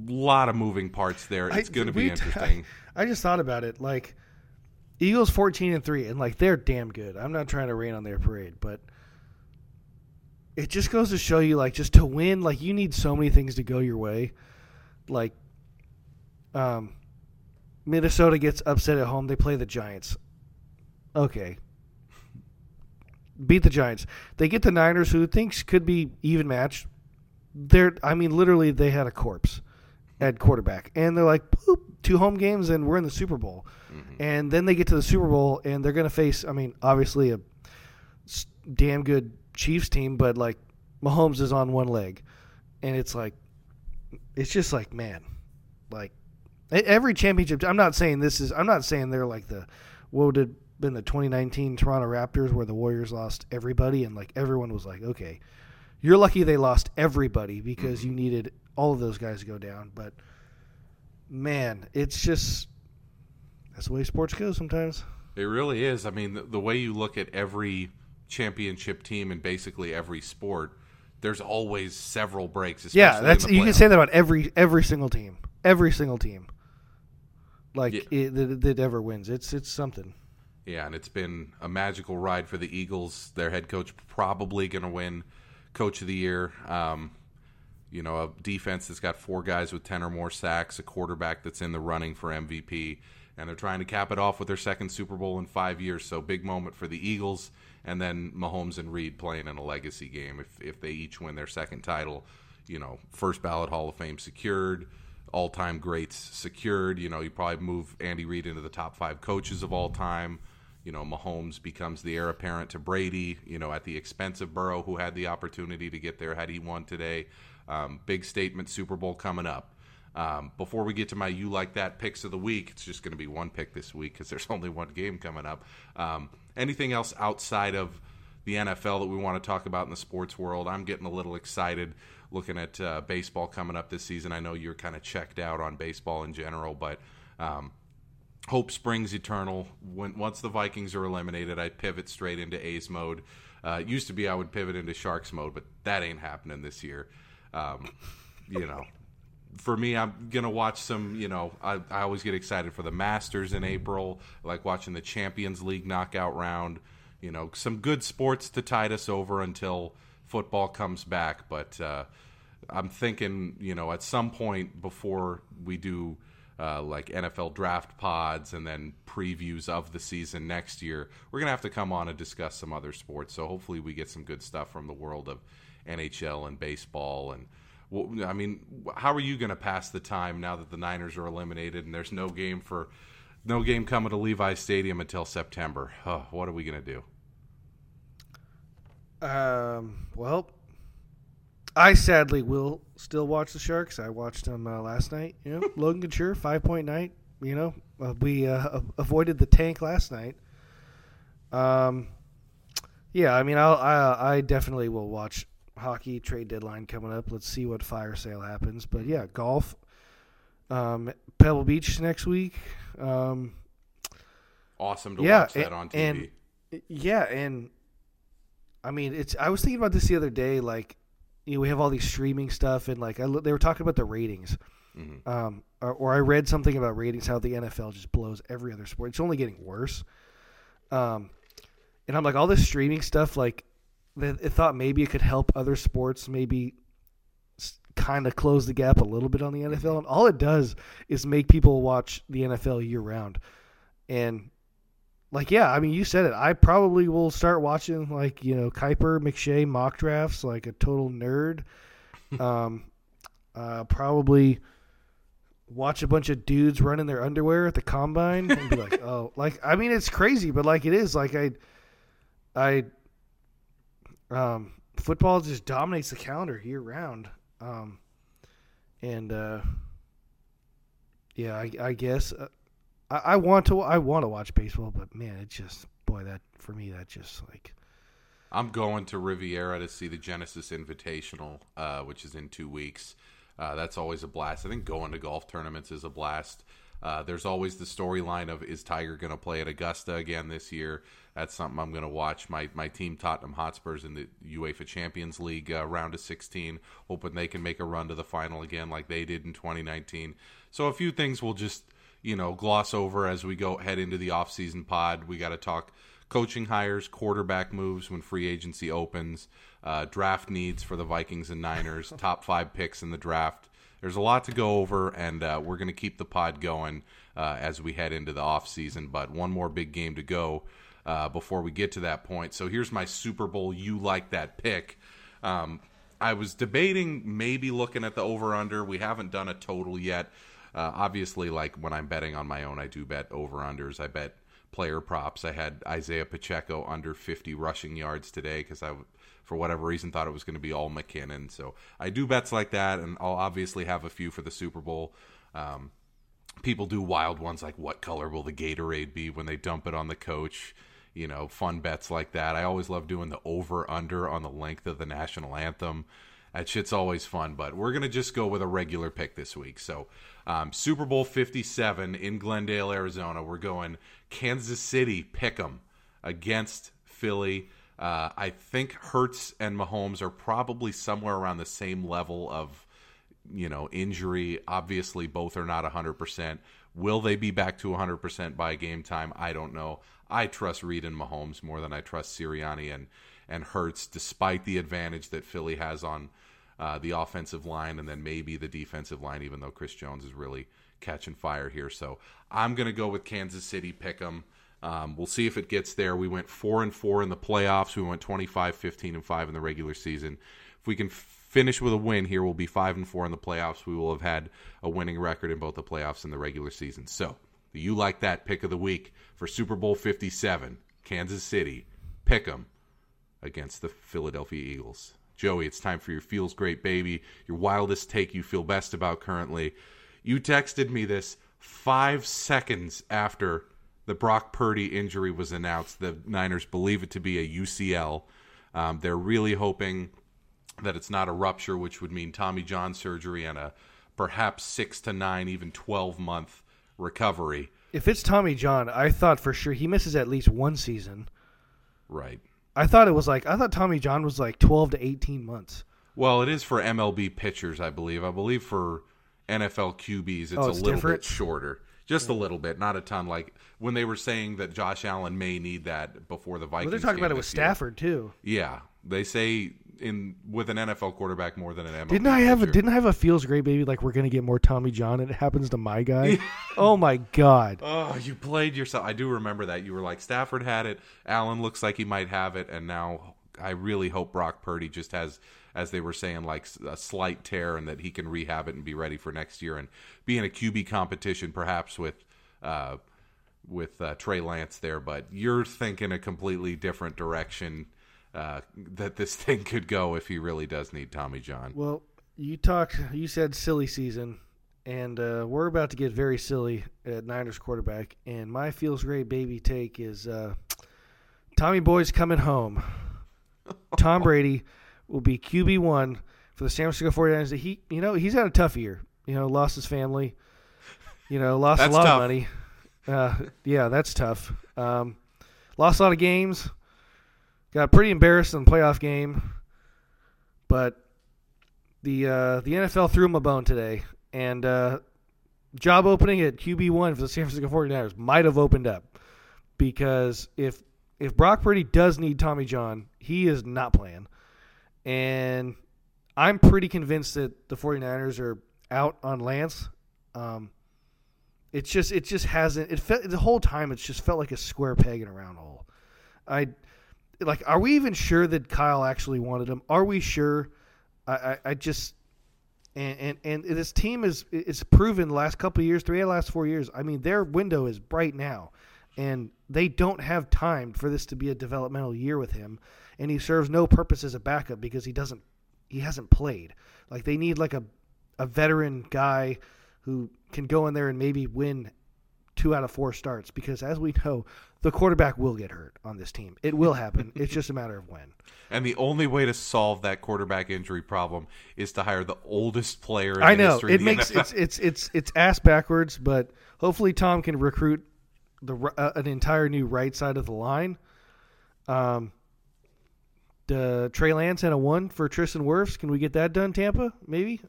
a lot of moving parts there. It's going to be interesting.
I, I just thought about it. Like, Eagles fourteen and three, and like they're damn good. I'm not trying to rain on their parade, but it just goes to show you, like, just to win, like you need so many things to go your way. Like, um, Minnesota gets upset at home. They play the Giants. Okay, beat the Giants. They get the Niners, who thinks could be even match. They're, I mean, literally, they had a corpse at quarterback, and they're like, Boop, two home games, and we're in the Super Bowl. Mm-hmm. And then they get to the Super Bowl, and they're going to face, I mean, obviously a damn good Chiefs team, but like Mahomes is on one leg, and it's like, it's just like, man, like every championship. I'm not saying this is. I'm not saying they're like the what did been the 2019 Toronto Raptors where the Warriors lost everybody and like everyone was like, okay, you're lucky they lost everybody because mm-hmm. you needed all of those guys to go down. But man, it's just that's the way sports goes sometimes.
It really is. I mean, the, the way you look at every championship team in basically every sport, there's always several breaks.
Yeah, that's you can say that about every every single team, every single team. Like yeah. it, that, that ever wins, it's it's something.
Yeah, and it's been a magical ride for the Eagles. Their head coach probably going to win Coach of the Year. Um, you know, a defense that's got four guys with 10 or more sacks, a quarterback that's in the running for MVP, and they're trying to cap it off with their second Super Bowl in five years. So, big moment for the Eagles. And then Mahomes and Reed playing in a legacy game. If, if they each win their second title, you know, first ballot Hall of Fame secured, all time greats secured. You know, you probably move Andy Reid into the top five coaches of all time you know, Mahomes becomes the heir apparent to Brady, you know, at the expense of Burrow, who had the opportunity to get there had he won today. Um, big statement Super Bowl coming up. Um, before we get to my you like that picks of the week, it's just going to be one pick this week because there's only one game coming up. Um, anything else outside of the NFL that we want to talk about in the sports world? I'm getting a little excited looking at uh, baseball coming up this season. I know you're kind of checked out on baseball in general, but um, hope springs eternal. When once the Vikings are eliminated, I pivot straight into A's mode. Uh, used to be I would pivot into Sharks mode, but that ain't happening this year. Um, you know, for me, I'm gonna watch some. You know, I, I always get excited for the Masters in April. I like watching the Champions League knockout round. You know, some good sports to tide us over until football comes back. But uh, I'm thinking, you know, at some point before we do uh, like NFL draft pods and then previews of the season next year. We're to have to come on and discuss some other sports. So hopefully we get some good stuff from the world of NHL and baseball. And well, I mean, how are you going to pass the time now that the Niners are eliminated and there's no game for no game coming to Levi Stadium until September? Oh, what are we going to
do? Um, well, I sadly will still watch the Sharks. I watched them uh, last night. You know, Logan Couture, five point night. You know, uh, we uh, avoided the tank last night. Um, yeah, I mean, I'll, I I definitely will watch hockey trade deadline coming up. Let's see what fire sale happens. But yeah, golf. Um, Pebble Beach next week. Um,
awesome to yeah, watch that and, on TV.
And, yeah, and I mean, it's. I was thinking about this the other day. Like, you know, we have all these streaming stuff, and like I, they were talking about the ratings, mm-hmm. um, or, or, I read something about ratings how the NFL just blows every other sport. It's only getting worse. Um, and I'm like, all this streaming stuff, like, they, they thought maybe it could help other sports, maybe kind of close the gap a little bit on the NFL. Mm-hmm. And all it does is make people watch the NFL year round. And like yeah, I mean you said it. I probably will start watching like you know Kiper McShay mock drafts like a total nerd. um, uh, probably watch a bunch of dudes run in their underwear at the combine and be like, oh, like I mean it's crazy, but like it is like I, I, um, football just dominates the calendar year round. Um, and uh, yeah, I, I guess. Uh, I, I want to I want to watch baseball, but man, it just boy that for me that just like.
I'm going to Riviera to see the Genesis Invitational, uh, which is in two weeks. Uh, that's always a blast. I think going to golf tournaments is a blast. Uh, there's always the storyline of is Tiger going to play at Augusta again this year? That's something I'm going to watch. My my team Tottenham Hotspurs in the UEFA Champions League uh, round of 16, hoping they can make a run to the final again like they did in 2019. So a few things we'll just you know gloss over as we go head into the off-season pod. We got to talk coaching hires, quarterback moves when free agency opens, uh, draft needs for the Vikings and Niners, top five picks in the draft. There's a lot to go over, and uh, we're going to keep the pod going uh, as we head into the off season. But one more big game to go uh, before we get to that point. So here's my Super Bowl. You like that pick? Um, I was debating maybe looking at the over under. We haven't done a total yet. Uh, obviously, like when I'm betting on my own, I do bet over unders. I bet player props. I had Isaiah Pacheco under 50 rushing yards today because I, for whatever reason, thought it was going to be all McKinnon. So I do bets like that, and I'll obviously have a few for the Super Bowl. Um, people do wild ones like what color will the Gatorade be when they dump it on the coach? You know, fun bets like that. I always love doing the over under on the length of the national anthem. That shit's always fun, but we're going to just go with a regular pick this week. So, um, Super Bowl 57 in Glendale, Arizona. We're going Kansas City pick 'em against Philly. Uh, I think Hurts and Mahomes are probably somewhere around the same level of, you know, injury. Obviously, both are not 100%. Will they be back to 100% by game time? I don't know. I trust Reid and Mahomes more than I trust Sirianni and and Hurts, despite the advantage that Philly has on uh, the offensive line and then maybe the defensive line, even though Chris Jones is really catching fire here. So I'm going to go with Kansas City, pick them. Um, we'll see if it gets there. We went four and four in the playoffs. We went 25, 15, and five in the regular season. If we can finish with a win here, we'll be five and four in the playoffs. We will have had a winning record in both the playoffs and the regular season. So, you like that pick of the week for Super Bowl 57, Kansas City, Pick 'em against the Philadelphia Eagles. Joey, it's time for your feels great baby, your wildest take you feel best about currently. You texted me this five seconds after the Brock Purdy injury was announced. The Niners believe it to be a UCL. Um, they're really hoping that it's not a rupture, which would mean Tommy John surgery and a perhaps six to nine, even 12 month recovery.
If it's Tommy John, I thought for sure he misses at least one season.
Right.
I thought it was like I thought Tommy John was like 12 to 18 months.
Well, it is for MLB pitchers, I believe. I believe for NFL QBs, it's,
Oh,
a little
different?
bit shorter, just a little bit, not a ton. Like when they were saying that Josh Allen may need that before the Vikings.
But they're talking about it with
year.
Stafford too.
Yeah, they say in with an NFL quarterback more than an MLB.
Didn't I have a didn't I have a feels great baby like we're gonna get more Tommy John and it happens to my guy? oh my god.
Oh, you played yourself. I do remember that. You were like Stafford had it. Allen looks like he might have it, and now I really hope Brock Purdy just has, as they were saying, like a slight tear, and that he can rehab it and be ready for next year and be in a QB competition, perhaps with. Uh, with uh, Trey Lance there, but you're thinking a completely different direction uh, that this thing could go if he really does need Tommy John.
Well, you talked you said silly season and uh, we're about to get very silly at Niners quarterback and my feels great baby take is uh, Tommy Boy's coming home. Tom Brady will be QB one for the San Francisco 49ers. He you know, he's had a tough year. You know, lost his family. You know, lost a lot
tough.
of money. Uh, yeah, that's tough. Um, lost a lot of games. Got pretty embarrassed in the playoff game. But the uh, the NFL threw him a bone today, and uh, job opening at QB one for the San Francisco 49ers might have opened up because if if Brock Purdy does need Tommy John, he is not playing, and I'm pretty convinced that the 49ers are out on Lance. Um, it's just it just hasn't it felt the whole time it's just felt like a square peg in a round hole. I like are we even sure that Kyle actually wanted him? Are we sure? I, I, I just and, and and this team is is proven the last couple years, three of the last four years. I mean, their window is bright now, and they don't have time for this to be a developmental year with him. And he serves no purpose as a backup because he doesn't he hasn't played. Like they need like a a veteran guy who can go in there and maybe win two out of four starts because, as we know, the quarterback will get hurt on this team. It will happen. it's just a matter of when.
And the only way to solve that quarterback injury problem is to hire the oldest player. In
I know
history
it
the
makes
NFL.
it's it's it's it's ass backwards, but hopefully Tom can recruit the uh, an entire new right side of the line. Um, the Trey Lance and a one for Tristan Wirfs. Can we get that done, Tampa? Maybe.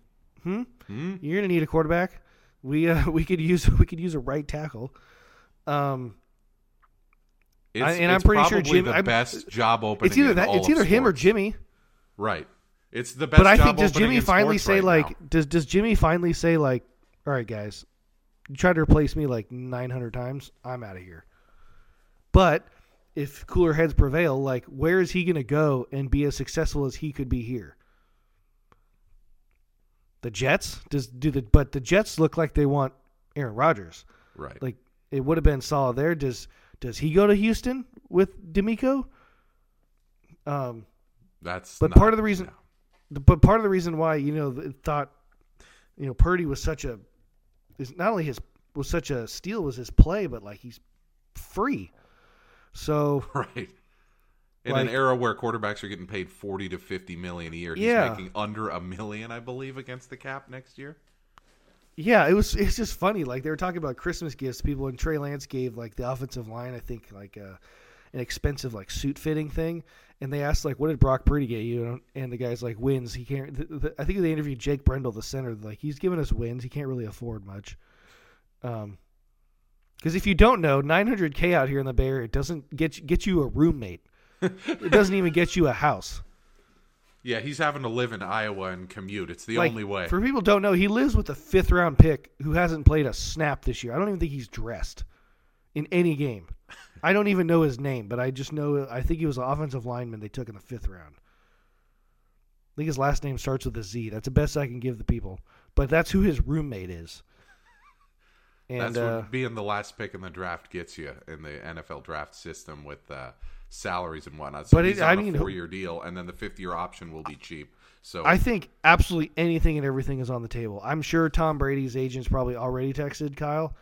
Hmm.
Hmm?
You're gonna need a quarterback. We uh, we could use we could use a right tackle. Um,
It's,
I- and I'm pretty sure Jim-
the
I'm-
best job opening.
it's either that it's either him or. Jimmy.
Right. It's the best.
But I think does Jimmy finally say
right
like
now.
does does Jimmy finally say like, all right guys, you tried to replace me like 900 times. I'm out of here. But if cooler heads prevail, like where is he going to go and be as successful as he could be here? The Jets does do the but the Jets look like they want Aaron Rodgers.
right?
Like it would have been solid there. Does does he go to Houston with DeMeco? Um,
That's
but
not-
part of the reason,
no.
but part of the reason why you know thought, you know, Purdy was such a, is not only his was such a steal was his play, but like he's free. So
right. In
Like-
an era where quarterbacks are getting paid forty to fifty million a year, he's
Yeah.
making under a million, I believe, against the cap next year.
Yeah, it was it's just funny. Like they were talking about Christmas gifts. People and Trey Lance gave like the offensive line, I think like uh, an expensive like suit fitting thing, and they asked like, "What did Brock Purdy get you?" And the guy's like, "Wins." He can't. I think they interviewed Jake Brendel, the center. Like he's giving us wins. He can't really afford much. Um, because if you don't know, 900k out here in the Bay Area doesn't get get you a roommate. it doesn't even get you a house.
Yeah, he's having to live in Iowa and commute. It's the
Like,
only way.
For people who don't know, he lives with a fifth round pick who hasn't played a snap this year. I don't even think he's dressed in any game. I don't even know his name, but I just know I think he was an offensive lineman they took in the fifth round. I think his last name starts with a Z. That's the best I can give the people. But that's who his roommate is. And
That's
uh,
what being the last pick in the draft gets you in the NFL draft system with uh, salaries and whatnot. So
But
he's
it-
on
I
a
mean,
four-year deal, and then the fifth-year option will be cheap. So
I think absolutely anything and everything is on the table. I'm sure Tom Brady's agent's probably already texted Kyle.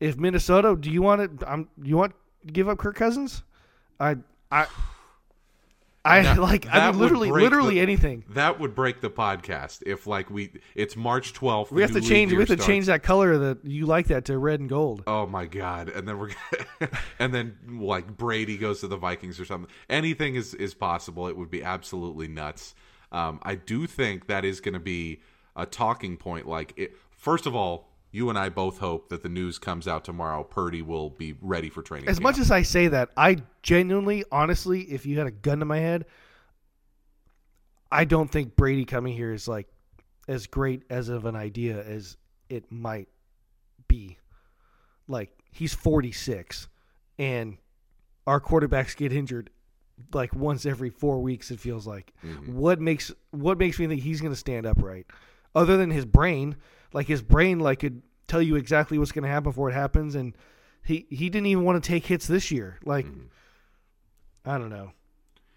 If Minnesota, do you want it? I'm. You want to give up Kirk Cousins? I. I. I
That-
like. I mean, literally, literally
the-
anything.
that would break the podcast if, like, we it's March twelfth.
We have to change. We have to change that color that you like that to red and gold.
Oh my god! And then we're and then like Brady goes to the Vikings or something. Anything is is possible. It would be absolutely nuts. Um, I do think that is going to be a talking point. Like, it, first of all, you and I both hope that the news comes out tomorrow. Purdy will be ready for training.
As
camp.
much as I say that, I genuinely, honestly, if you had a gun to my head, I don't think Brady coming here is like as great as of an idea as it might be. Like he's 46 and our quarterbacks get injured like once every 4 weeks it feels like. Mm-hmm. What makes what makes me think he's going to stand upright? Other than his brain, like his brain like could tell you exactly what's going to happen before it happens and he he didn't even want to take hits this year. Like mm-hmm. I don't know.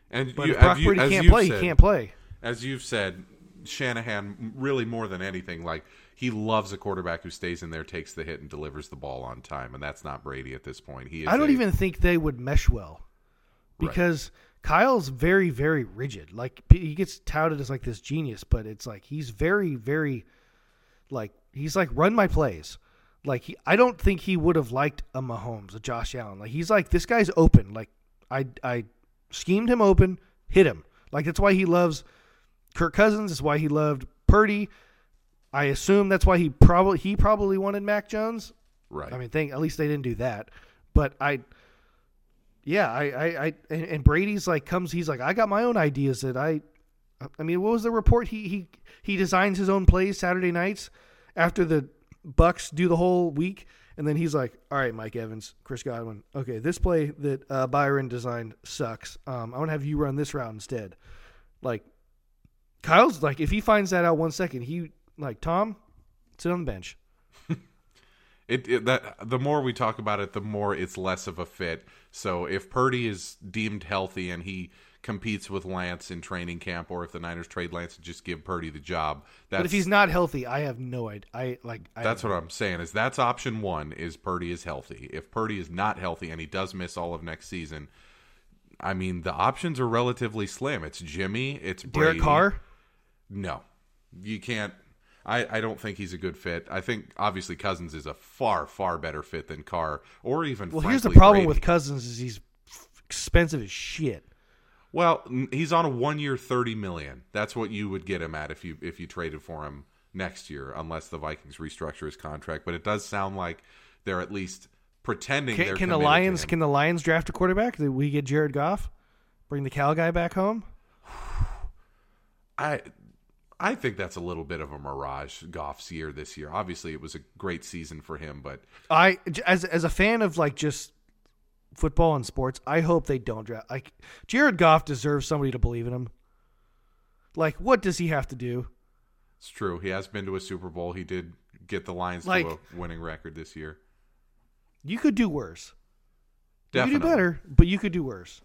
and
But
you,
if Brock
you-
Purdy can't play,
said-
he can't play.
as you've said, Shanahan really more than anything, like he loves a quarterback who stays in there, takes the hit, and delivers the ball on time, and that's not Brady at this point. He is
I don't
a-
even think they would mesh well
Right.
because Kyle's very, very rigid. Like he gets touted as like this genius, but it's like he's very, very, like he's like run my plays. Like he, I don't think he would have liked a Mahomes, a Josh Allen. Like he's like this guy's open. Like I, I schemed him open, hit him. Like that's why he loves Kirk Cousins. That's why he loved Purdy. I assume that's why he probably he probably wanted Mac Jones.
right.
I mean, thank at least they didn't do that. But I, yeah, I, I, I and, and Brady's like comes. He's like, I got my own ideas that I. I mean, what was the report? He he he designs his own plays Saturday nights after the Bucs do the whole week, and then he's like, "All right, Mike Evans, Chris Godwin. Okay, this play that uh, Byron designed sucks. Um, I want to have you run this route instead." Like, Kyle's like, if he finds that out one second, he like Tom, sit on the bench.
It, it that the more we talk about it, the more it's less of a fit. So if Purdy is deemed healthy and he competes with Lance in training camp, or if the Niners trade Lance and just give Purdy the job. That's,
But if he's not healthy, I have no idea. I like. I
that's what I'm saying. Is that's option one? Is Purdy is healthy? If Purdy is not healthy and he does miss all of next season, I mean the options are relatively slim. It's Jimmy. It's
Derek Carr.
No, you can't. I, I don't think he's a good fit. I think obviously Cousins is a far far better fit than Carr, or even.
Well, here's the problem
Brady.
with Cousins is he's expensive as shit.
Well, he's on a one year thirty million. That's what you would get him at if you if you traded for him next year, unless the Vikings restructure his contract. But it does sound like they're at least pretending
Can,
they're
can the Lions?
him.
Can the Lions draft a quarterback? Did we get Jared Goff? Bring the Cal guy back home?
I I think that's a little bit of a mirage. Goff's year this year. Obviously, it was a great season for him, but
I as as a fan of like just football and sports, I hope they don't draft. Like Jared Goff deserves somebody to believe in him. Like, what does he have to do?
it's true. He has been to a Super Bowl. He did get the Lions
Like-
to a winning record this year.
You could do worse. You could do better, but you could do worse.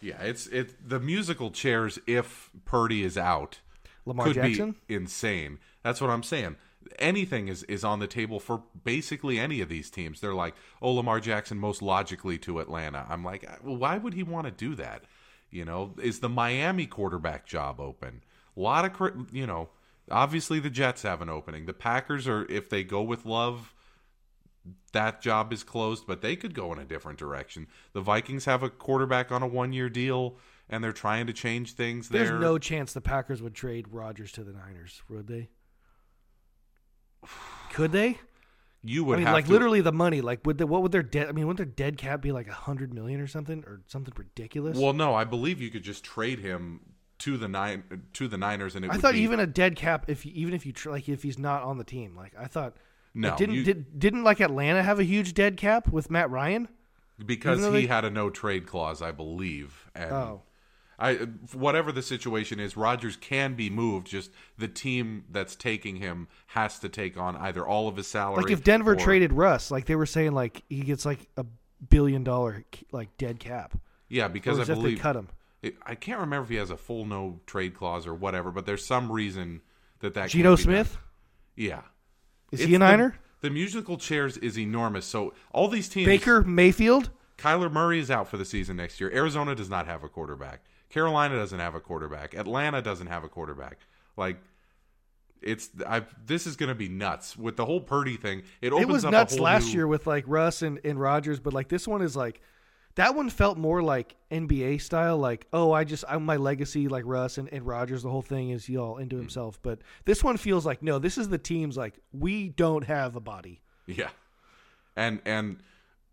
Yeah, it's it the musical chairs if Purdy is out
Lamar
could
Jackson.
be insane. That's what I'm saying. Anything is is on the table for basically any of these teams. They're like, "Oh, Lamar Jackson most logically to Atlanta." I'm like, uh, well, "Why would he want to do that?" You know, is the Miami quarterback job open? A lot of, you know, obviously the Jets have an opening. The Packers are if they go with Love, that job is closed, but they could go in a different direction. The Vikings have a quarterback on a one year deal, and they're trying to change things
There's
there.
no chance the Packers would trade Rodgers to the Niners, would they? Could they?
you would
I mean,
have
like
to,
literally the money. Like, would the, what would their dead? I mean, wouldn't their dead cap be like a hundred million or something, or something ridiculous?
Well, no, I believe you could just trade him to the nine to the Niners, and it
I
would
thought
be,
even a dead cap, if you, even if you tr- like, if he's not on the team, like I thought.
No,
like, didn't
you-
did, didn't like Atlanta have a huge dead cap with Matt Ryan?
because he
they-
had a no trade clause, I believe, and.
Oh.
I whatever the situation is, Rodgers can be moved. Just the team that's taking him has to take on either all of his salary.
Like if Denver
or-
traded Russ, like they were saying, like he gets like a billion dollar like dead cap,
yeah, because I
as if they
believe
cut him.
It, I can't remember if he has a full no trade clause or whatever, but there's some reason that that
Geno
can't done.
Smith
Yeah,
is
It's
he a
the- The, musical chairs is enormous. So all these teams,
Baker Mayfield.
Kyler Murray is out for the season next year. Arizona does not have a quarterback. Carolina doesn't have a quarterback. Atlanta doesn't have a quarterback. Like it's I this is going to be nuts with the whole Purdy thing. It opens
It was
up
nuts last
new-
year with like Russ and, and Rodgers, but like this one is like that one felt more like NBA style, like, oh, I just I'm my legacy like Russ and, and Rodgers, the whole thing is y'all
Hmm.
into himself. But this one feels like no, this is the team's like, we don't have a body.
Yeah. And and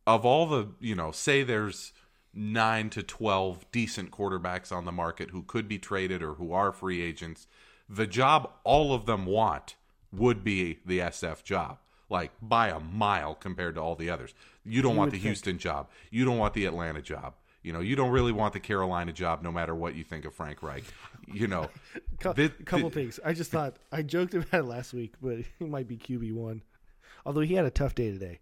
of all the, you know, say there's 9 to 12 decent quarterbacks on the market who could be traded or who are free agents, the job all of them want would be the SF job. Like by a mile compared to all the others. You don't want the
think.
Houston job. You don't want the Atlanta job. You know, you don't really want the Carolina job no matter what you think of Frank Reich. You know,
A couple
thi-
things. I just thought I joked about it last week, but he might be QB one. Although he had a tough day today.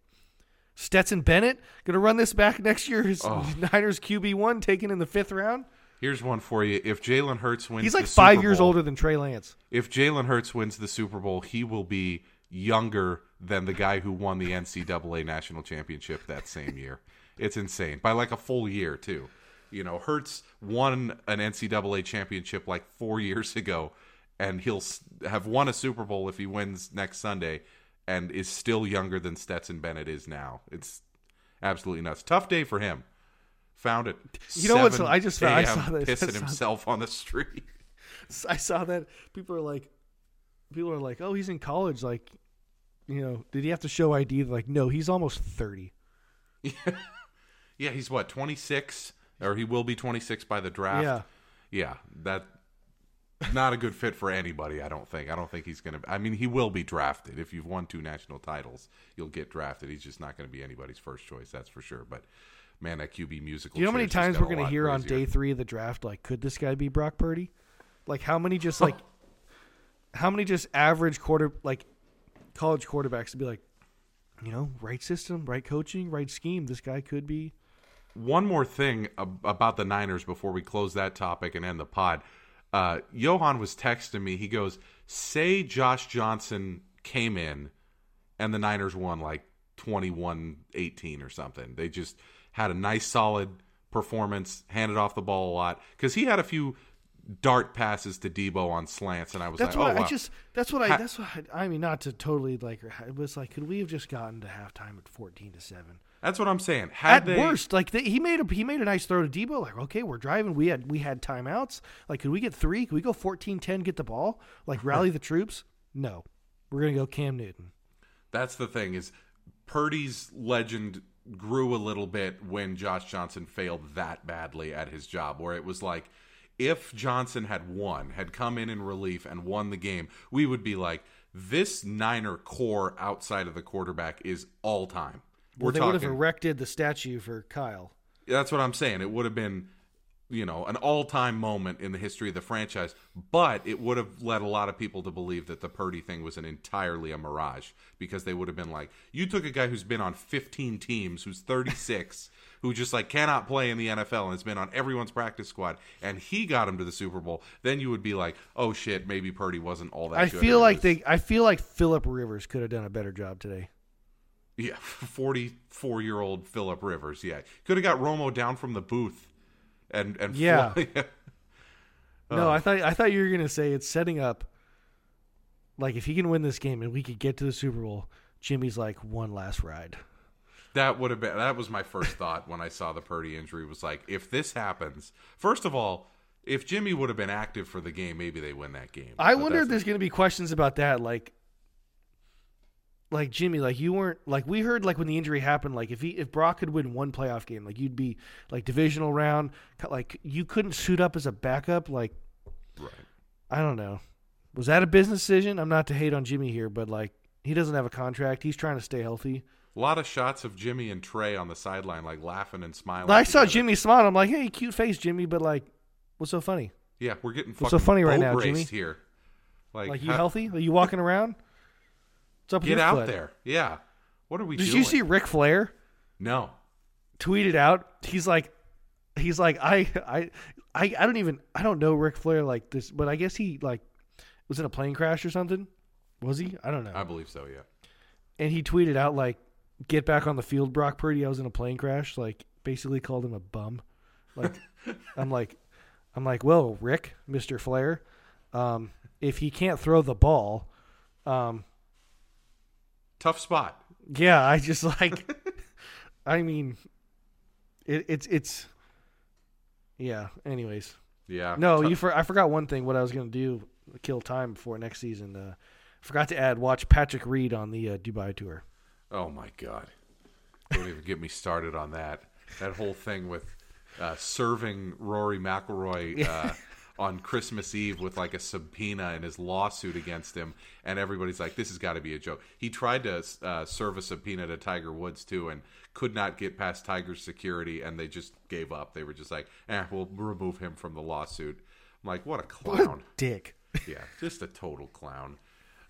Stetson Bennett gonna run this back next year. His
Oh.
Niners QB one taken in the fifth round.
here's one for you. If Jalen Hurts wins
He's
the
like five
Super
years
Bowl-
older than Trey Lance.
if Jalen Hurts wins the Super Bowl, he will be younger than the guy who won the NCAA national championship that same year. It's insane by like a full year too. You know, Hurts won an NCAA championship like four years ago, and he'll have won a Super Bowl if he wins next Sunday, and is still younger than Stetson Bennett is now. It's absolutely nuts. Tough day for him. Found it.
You know what's-
7
I just found- I saw this.
Pissing himself on the street.
I saw that people are like, people are like, oh, he's in college. Like, you know, did he have to show ID? Like, no, he's almost thirty.
Yeah, he's what, 26 or he will be 26 by the draft.
Yeah.
Yeah, that not a good fit for anybody, I don't think. I don't think he's going to I mean, he will be drafted. If you've won two national titles, you'll get drafted. He's just not going to be anybody's first choice, that's for sure. But man, that QB musical
Do you know how many times we're gonna
lot
hear on day three of the draft? Like, could this guy be Brock Purdy? Like, how many just like, how many just average quarter like college quarterbacks to be like, you know, right system, right coaching, right scheme. This guy could be.
one more thing about the Niners before we close that topic and end the pod. Uh, Johan was texting me. He goes, "Say Josh Johnson came in, and the Niners won like 21-18 or something. They just had a nice, solid performance, handed off the ball a lot because he had a few dart passes to Deebo on slants, and I was
that's
like,
what
"Oh, wow.
I just that's what I that's what I, I mean. Not to totally like it was like, could we have just gotten to halftime at fourteen to seven?
That's what I'm saying. Had
At
they,
worst, like they, he made a he made a nice throw to Deebo. Like, okay, we're driving. We had we had timeouts. Like, could we get three? Could we go 14-10, get the ball? Like, rally the troops? No, we're gonna go Cam Newton.
That's the thing is Purdy's legend grew a little bit when Josh Johnson failed that badly at his job, where it was like if Johnson had won, had come in in relief and won the game, we would be like, this Niner core outside of the quarterback is all time.
Well, they
talking.
would have erected the statue for Kyle.
That's what I'm saying. It would have been, you know, an all-time moment in the history of the franchise, but it would have led a lot of people to believe that the Purdy thing was an entirely a mirage because they would have been like, you took a guy who's been on 15 teams, who's 36, who just like cannot play in the NFL and has been on everyone's practice squad, and he got him to the Super Bowl. Then you would be like, oh shit, maybe Purdy wasn't all that.
I
good.
feel like
was-
they. I feel like Philip Rivers could have done a better job today.
Yeah, 44 year old Philip Rivers, yeah, could have got Romo down from the booth, and and
Yeah. No, uh. I thought I thought you were gonna say it's setting up. Like if he can win this game and we could get to the Super Bowl, Jimmy's like one last ride.
That would have been that was my first thought when I saw the Purdy injury was like if this happens first of all if Jimmy would have been active for the game maybe they win that game
I
But
wonder if there's gonna be questions about that, like, like Jimmy, like you weren't like we heard like when the injury happened, like if he if Brock could win one playoff game, like you'd be like divisional round, like you couldn't suit up as a backup, like
right.
I don't know. Was that a business decision? I'm not to hate on Jimmy here, but like he doesn't have a contract. He's trying to stay healthy.
a lot of shots of Jimmy and Trey on the sideline like laughing and smiling
I saw. Jimmy smile. I'm like, hey, cute face, Jimmy, but like, what's so funny?
yeah we're getting
What's so funny right now, Jimmy?
here like,
Like, you
how-
healthy? Are you walking around? What's up
get out
foot?
there yeah what are we
Did
doing
you see Ric Flair
no
tweeted out? He's like, he's like, I, I, I, I don't even, I don't know Ric Flair like this, but I guess he like was in a plane crash or something. Was he? I don't know.
I believe so yeah
and he tweeted out like, "Get back on the field, Brock Purdy. I was in a plane crash." Like, basically called him a bum. Like, I'm like, I'm like, well, Ric, Mister Flair, um, if he can't throw the ball, um,
tough spot
yeah, I just like, I mean, it, it's it's, yeah. Anyways,
yeah
no,
Tough-
you for I forgot one thing. What I was gonna do, kill time before next season. Uh, forgot to add watch Patrick Reed on the uh, Dubai tour.
Oh my god! Don't even get me started on that. That whole thing with uh, serving Rory McIlroy uh, on Christmas Eve with like a subpoena and his lawsuit against him, and everybody's like, "This has got to be a joke." He tried to uh, serve a subpoena to Tiger Woods too, and could not get past Tiger's security, and they just gave up. They were just like, "Eh, we'll remove him from the lawsuit." I'm like, "What a clown!"
Dick.
yeah, just a total clown.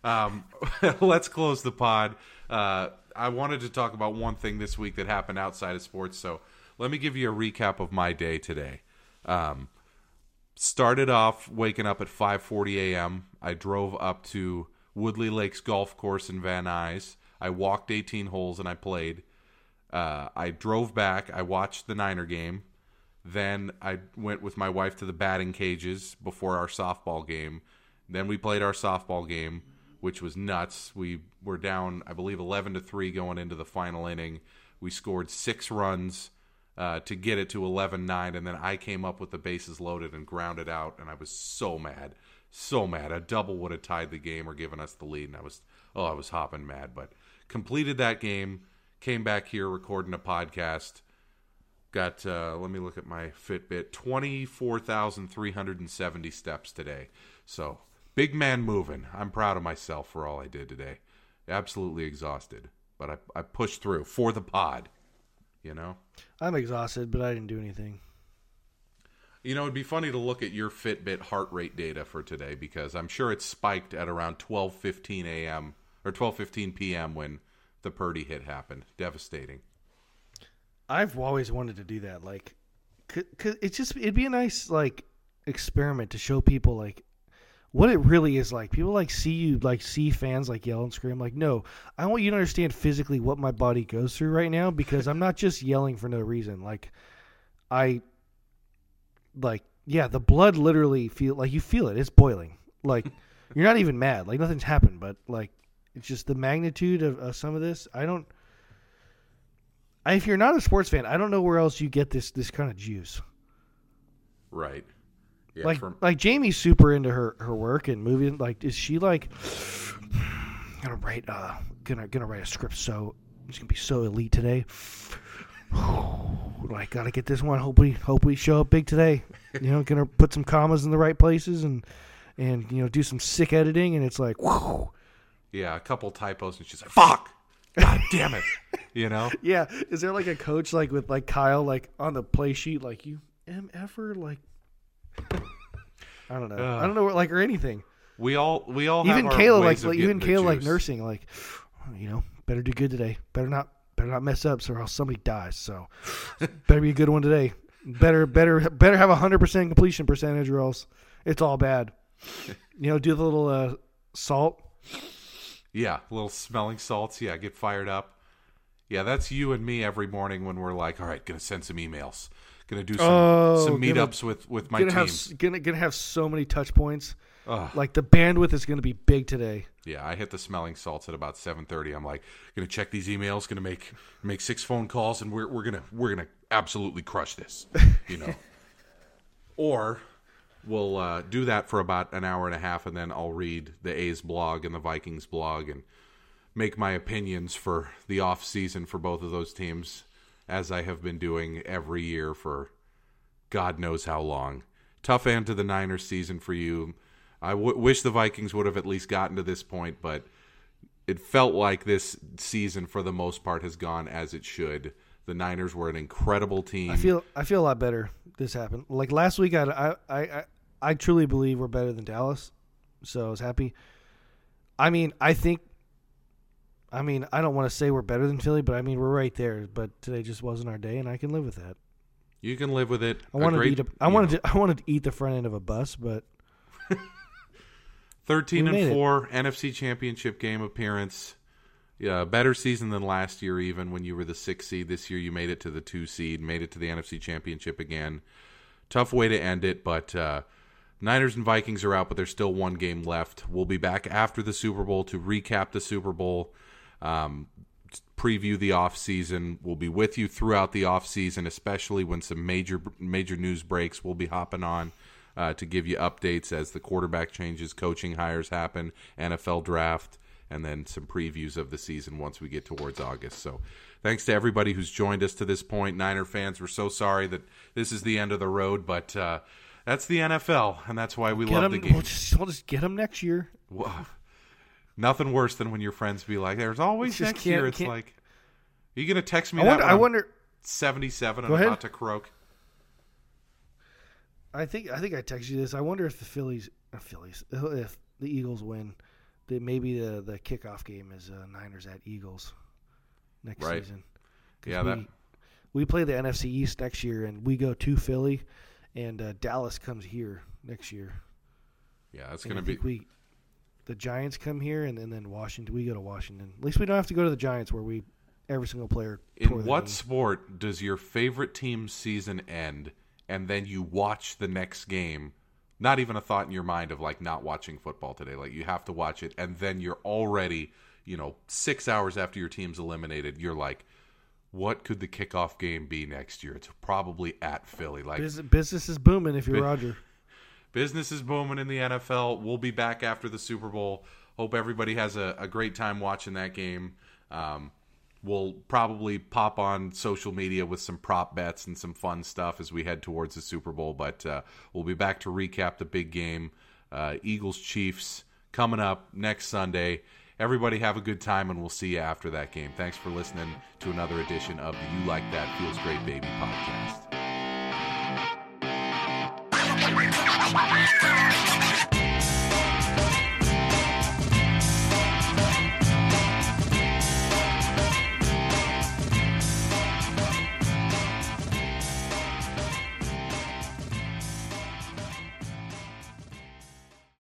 Um, let's close the pod. Uh, I wanted to talk about one thing this week that happened outside of sports. So let me give you a recap of my day today. Um, started off waking up at 5:40 a.m. I drove up to Woodley Lakes Golf Course in Van Nuys. I walked 18 holes and I played. Uh, I drove back. I watched the Niner game. Then I went with my wife to the batting cages before our softball game. Then we played our softball game, which was nuts. We were down, I believe, 11 to 3 going into the final inning. We scored six runs uh, to get it to 11 9, and then I came up with the bases loaded and grounded out, and I was so mad. So mad. A double would have tied the game or given us the lead, and I was, oh, I was hopping mad. But completed that game, came back here recording a podcast. Got uh, let me look at my Fitbit. Twenty four thousand three hundred and seventy steps today. So big man moving. I'm proud of myself for all I did today. Absolutely exhausted, but I I pushed through for the pod. You know.
I'm exhausted, but I didn't do anything.
You know, it'd be funny to look at your Fitbit heart rate data for today because I'm sure it spiked at around 12:15 a.m. or 12:15 p.m. when the Purdy hit happened. Devastating.
I've always wanted to do that. Like, cause, it's just it'd be a nice like experiment to show people like what it really is like. People like see you like see fans like yell and scream. Like, no, I want you to understand physically what my body goes through right now because I'm not just yelling for no reason. Like, I like yeah, the blood literally feel like you feel it. It's boiling. Like you're not even mad. Like nothing's happened, but like it's just the magnitude of, of some of this. I don't. I, if you're not a sports fan, I don't know where else you get this this kind of juice.
Right. Yeah,
like
from-
like Jamie's super into her her work and movie. Like, is she like gonna write uh gonna gonna write a script so it's gonna be so elite today? like, gotta get this one. Hope we hope we show up big today. You know, gonna put some commas in the right places and and you know do some sick editing. And it's like, whew.
yeah, a couple typos, and she's like, "Fuck, god damn it," you know.
yeah. Is there like a coach like with like Kyle like on the play sheet like you mf'er like. I don't know. I don't know, like or anything.
We all we all
even Kayla like, like even Kayla like nursing like you know better do good today better not better not mess up so or else somebody dies so better be a good one today better better better have a hundred percent completion percentage or else it's all bad you know do the little uh, salt
Yeah, little smelling salts. Yeah, get fired up. Yeah, that's you and me every morning when we're like, all right, gonna send some emails, gonna do some
Oh,
some meetups with with my
gonna
team.
have gonna gonna have so many touch points
Ugh.
like the bandwidth is gonna be big today
Yeah, I hit the smelling salts at about seven thirty. I'm like, gonna check these emails, gonna make make six phone calls, and we're we're gonna we're gonna absolutely crush this, you know. or we'll uh, do that for about an hour and a half, and then I'll read the A's blog and the Vikings blog and make my opinions for the off season for both of those teams, as I have been doing every year for God knows how long. Tough end to the Niners season for you. I w- wish the Vikings would have at least gotten to this point, but it felt like this season, for the most part, has gone as it should. The Niners were an incredible team.
I feel I feel a lot better. This happened. Like last week, I I I, I truly believe we're better than Dallas, so I was happy. I mean, I think. I mean, I don't want to say we're better than Philly, but I mean we're right there. But today just wasn't our day, and I can live with that.
you can live with it.
I wanted
great,
to eat. A, I wanted
know,
to. I wanted to eat the front end of a bus, but
thirteen and
made it.
four NFC Championship game appearance. Yeah, better season than last year. Even when you were the six seed, this year you made it to the two seed, made it to the NFC Championship again. Tough way to end it, but uh, Niners and Vikings are out, but there's still one game left. We'll be back after the Super Bowl to recap the Super Bowl, um, preview the off season. We'll be with you throughout the off season, especially when some major major news breaks. We'll be hopping on uh, to give you updates as the quarterback changes, coaching hires happen, NFL draft, and then some previews of the season once we get towards August. So. Thanks to everybody who's joined us to this point. Niner fans, we're so sorry that this is the end of the road, but uh, that's the NFL, and that's why we
get
love
them.
the game.
We'll just, we'll just get them next year.
Whoa. Nothing worse than when your friends be like, "There's always
Just
next year." It's
can't-
like, are you gonna text me
I wonder. I
I'm
wonder.
77
Go
and
ahead.
about to croak.
I think. I think I texted you this. I wonder if the Phillies, uh, Phillies, if the Eagles win, that maybe the the kickoff game is uh, Niners at Eagles next
Right.
season.
Yeah,
we,
that-
we play the NFC East next year, and we go to Philly, and uh, Dallas comes here next year.
Yeah, that's
And
gonna be.
we, the Giants come here, and, and then Washington. We go to Washington. At least we don't have to go to the Giants, where we every single player.
In what sport does your favorite team's season end, and then you watch the next game? Not even a thought in your mind of like not watching football today. Like you have to watch it, and then you're already, you know, six hours after your team's eliminated. You're like, what could the kickoff game be next year? It's probably at Philly. Like
Business, business is booming if you're Roger.
Business is booming in the NFL. We'll be back after the Super Bowl. Hope everybody has a, a great time watching that game. Um, we'll probably pop on social media with some prop bets and some fun stuff as we head towards the Super Bowl. But uh, we'll be back to recap the big game uh, Eagles Chiefs coming up next Sunday. Everybody have a good time, and we'll see you after that game. Thanks for listening to another edition of the You Like That Feels Great Baby podcast. Ha ha ha!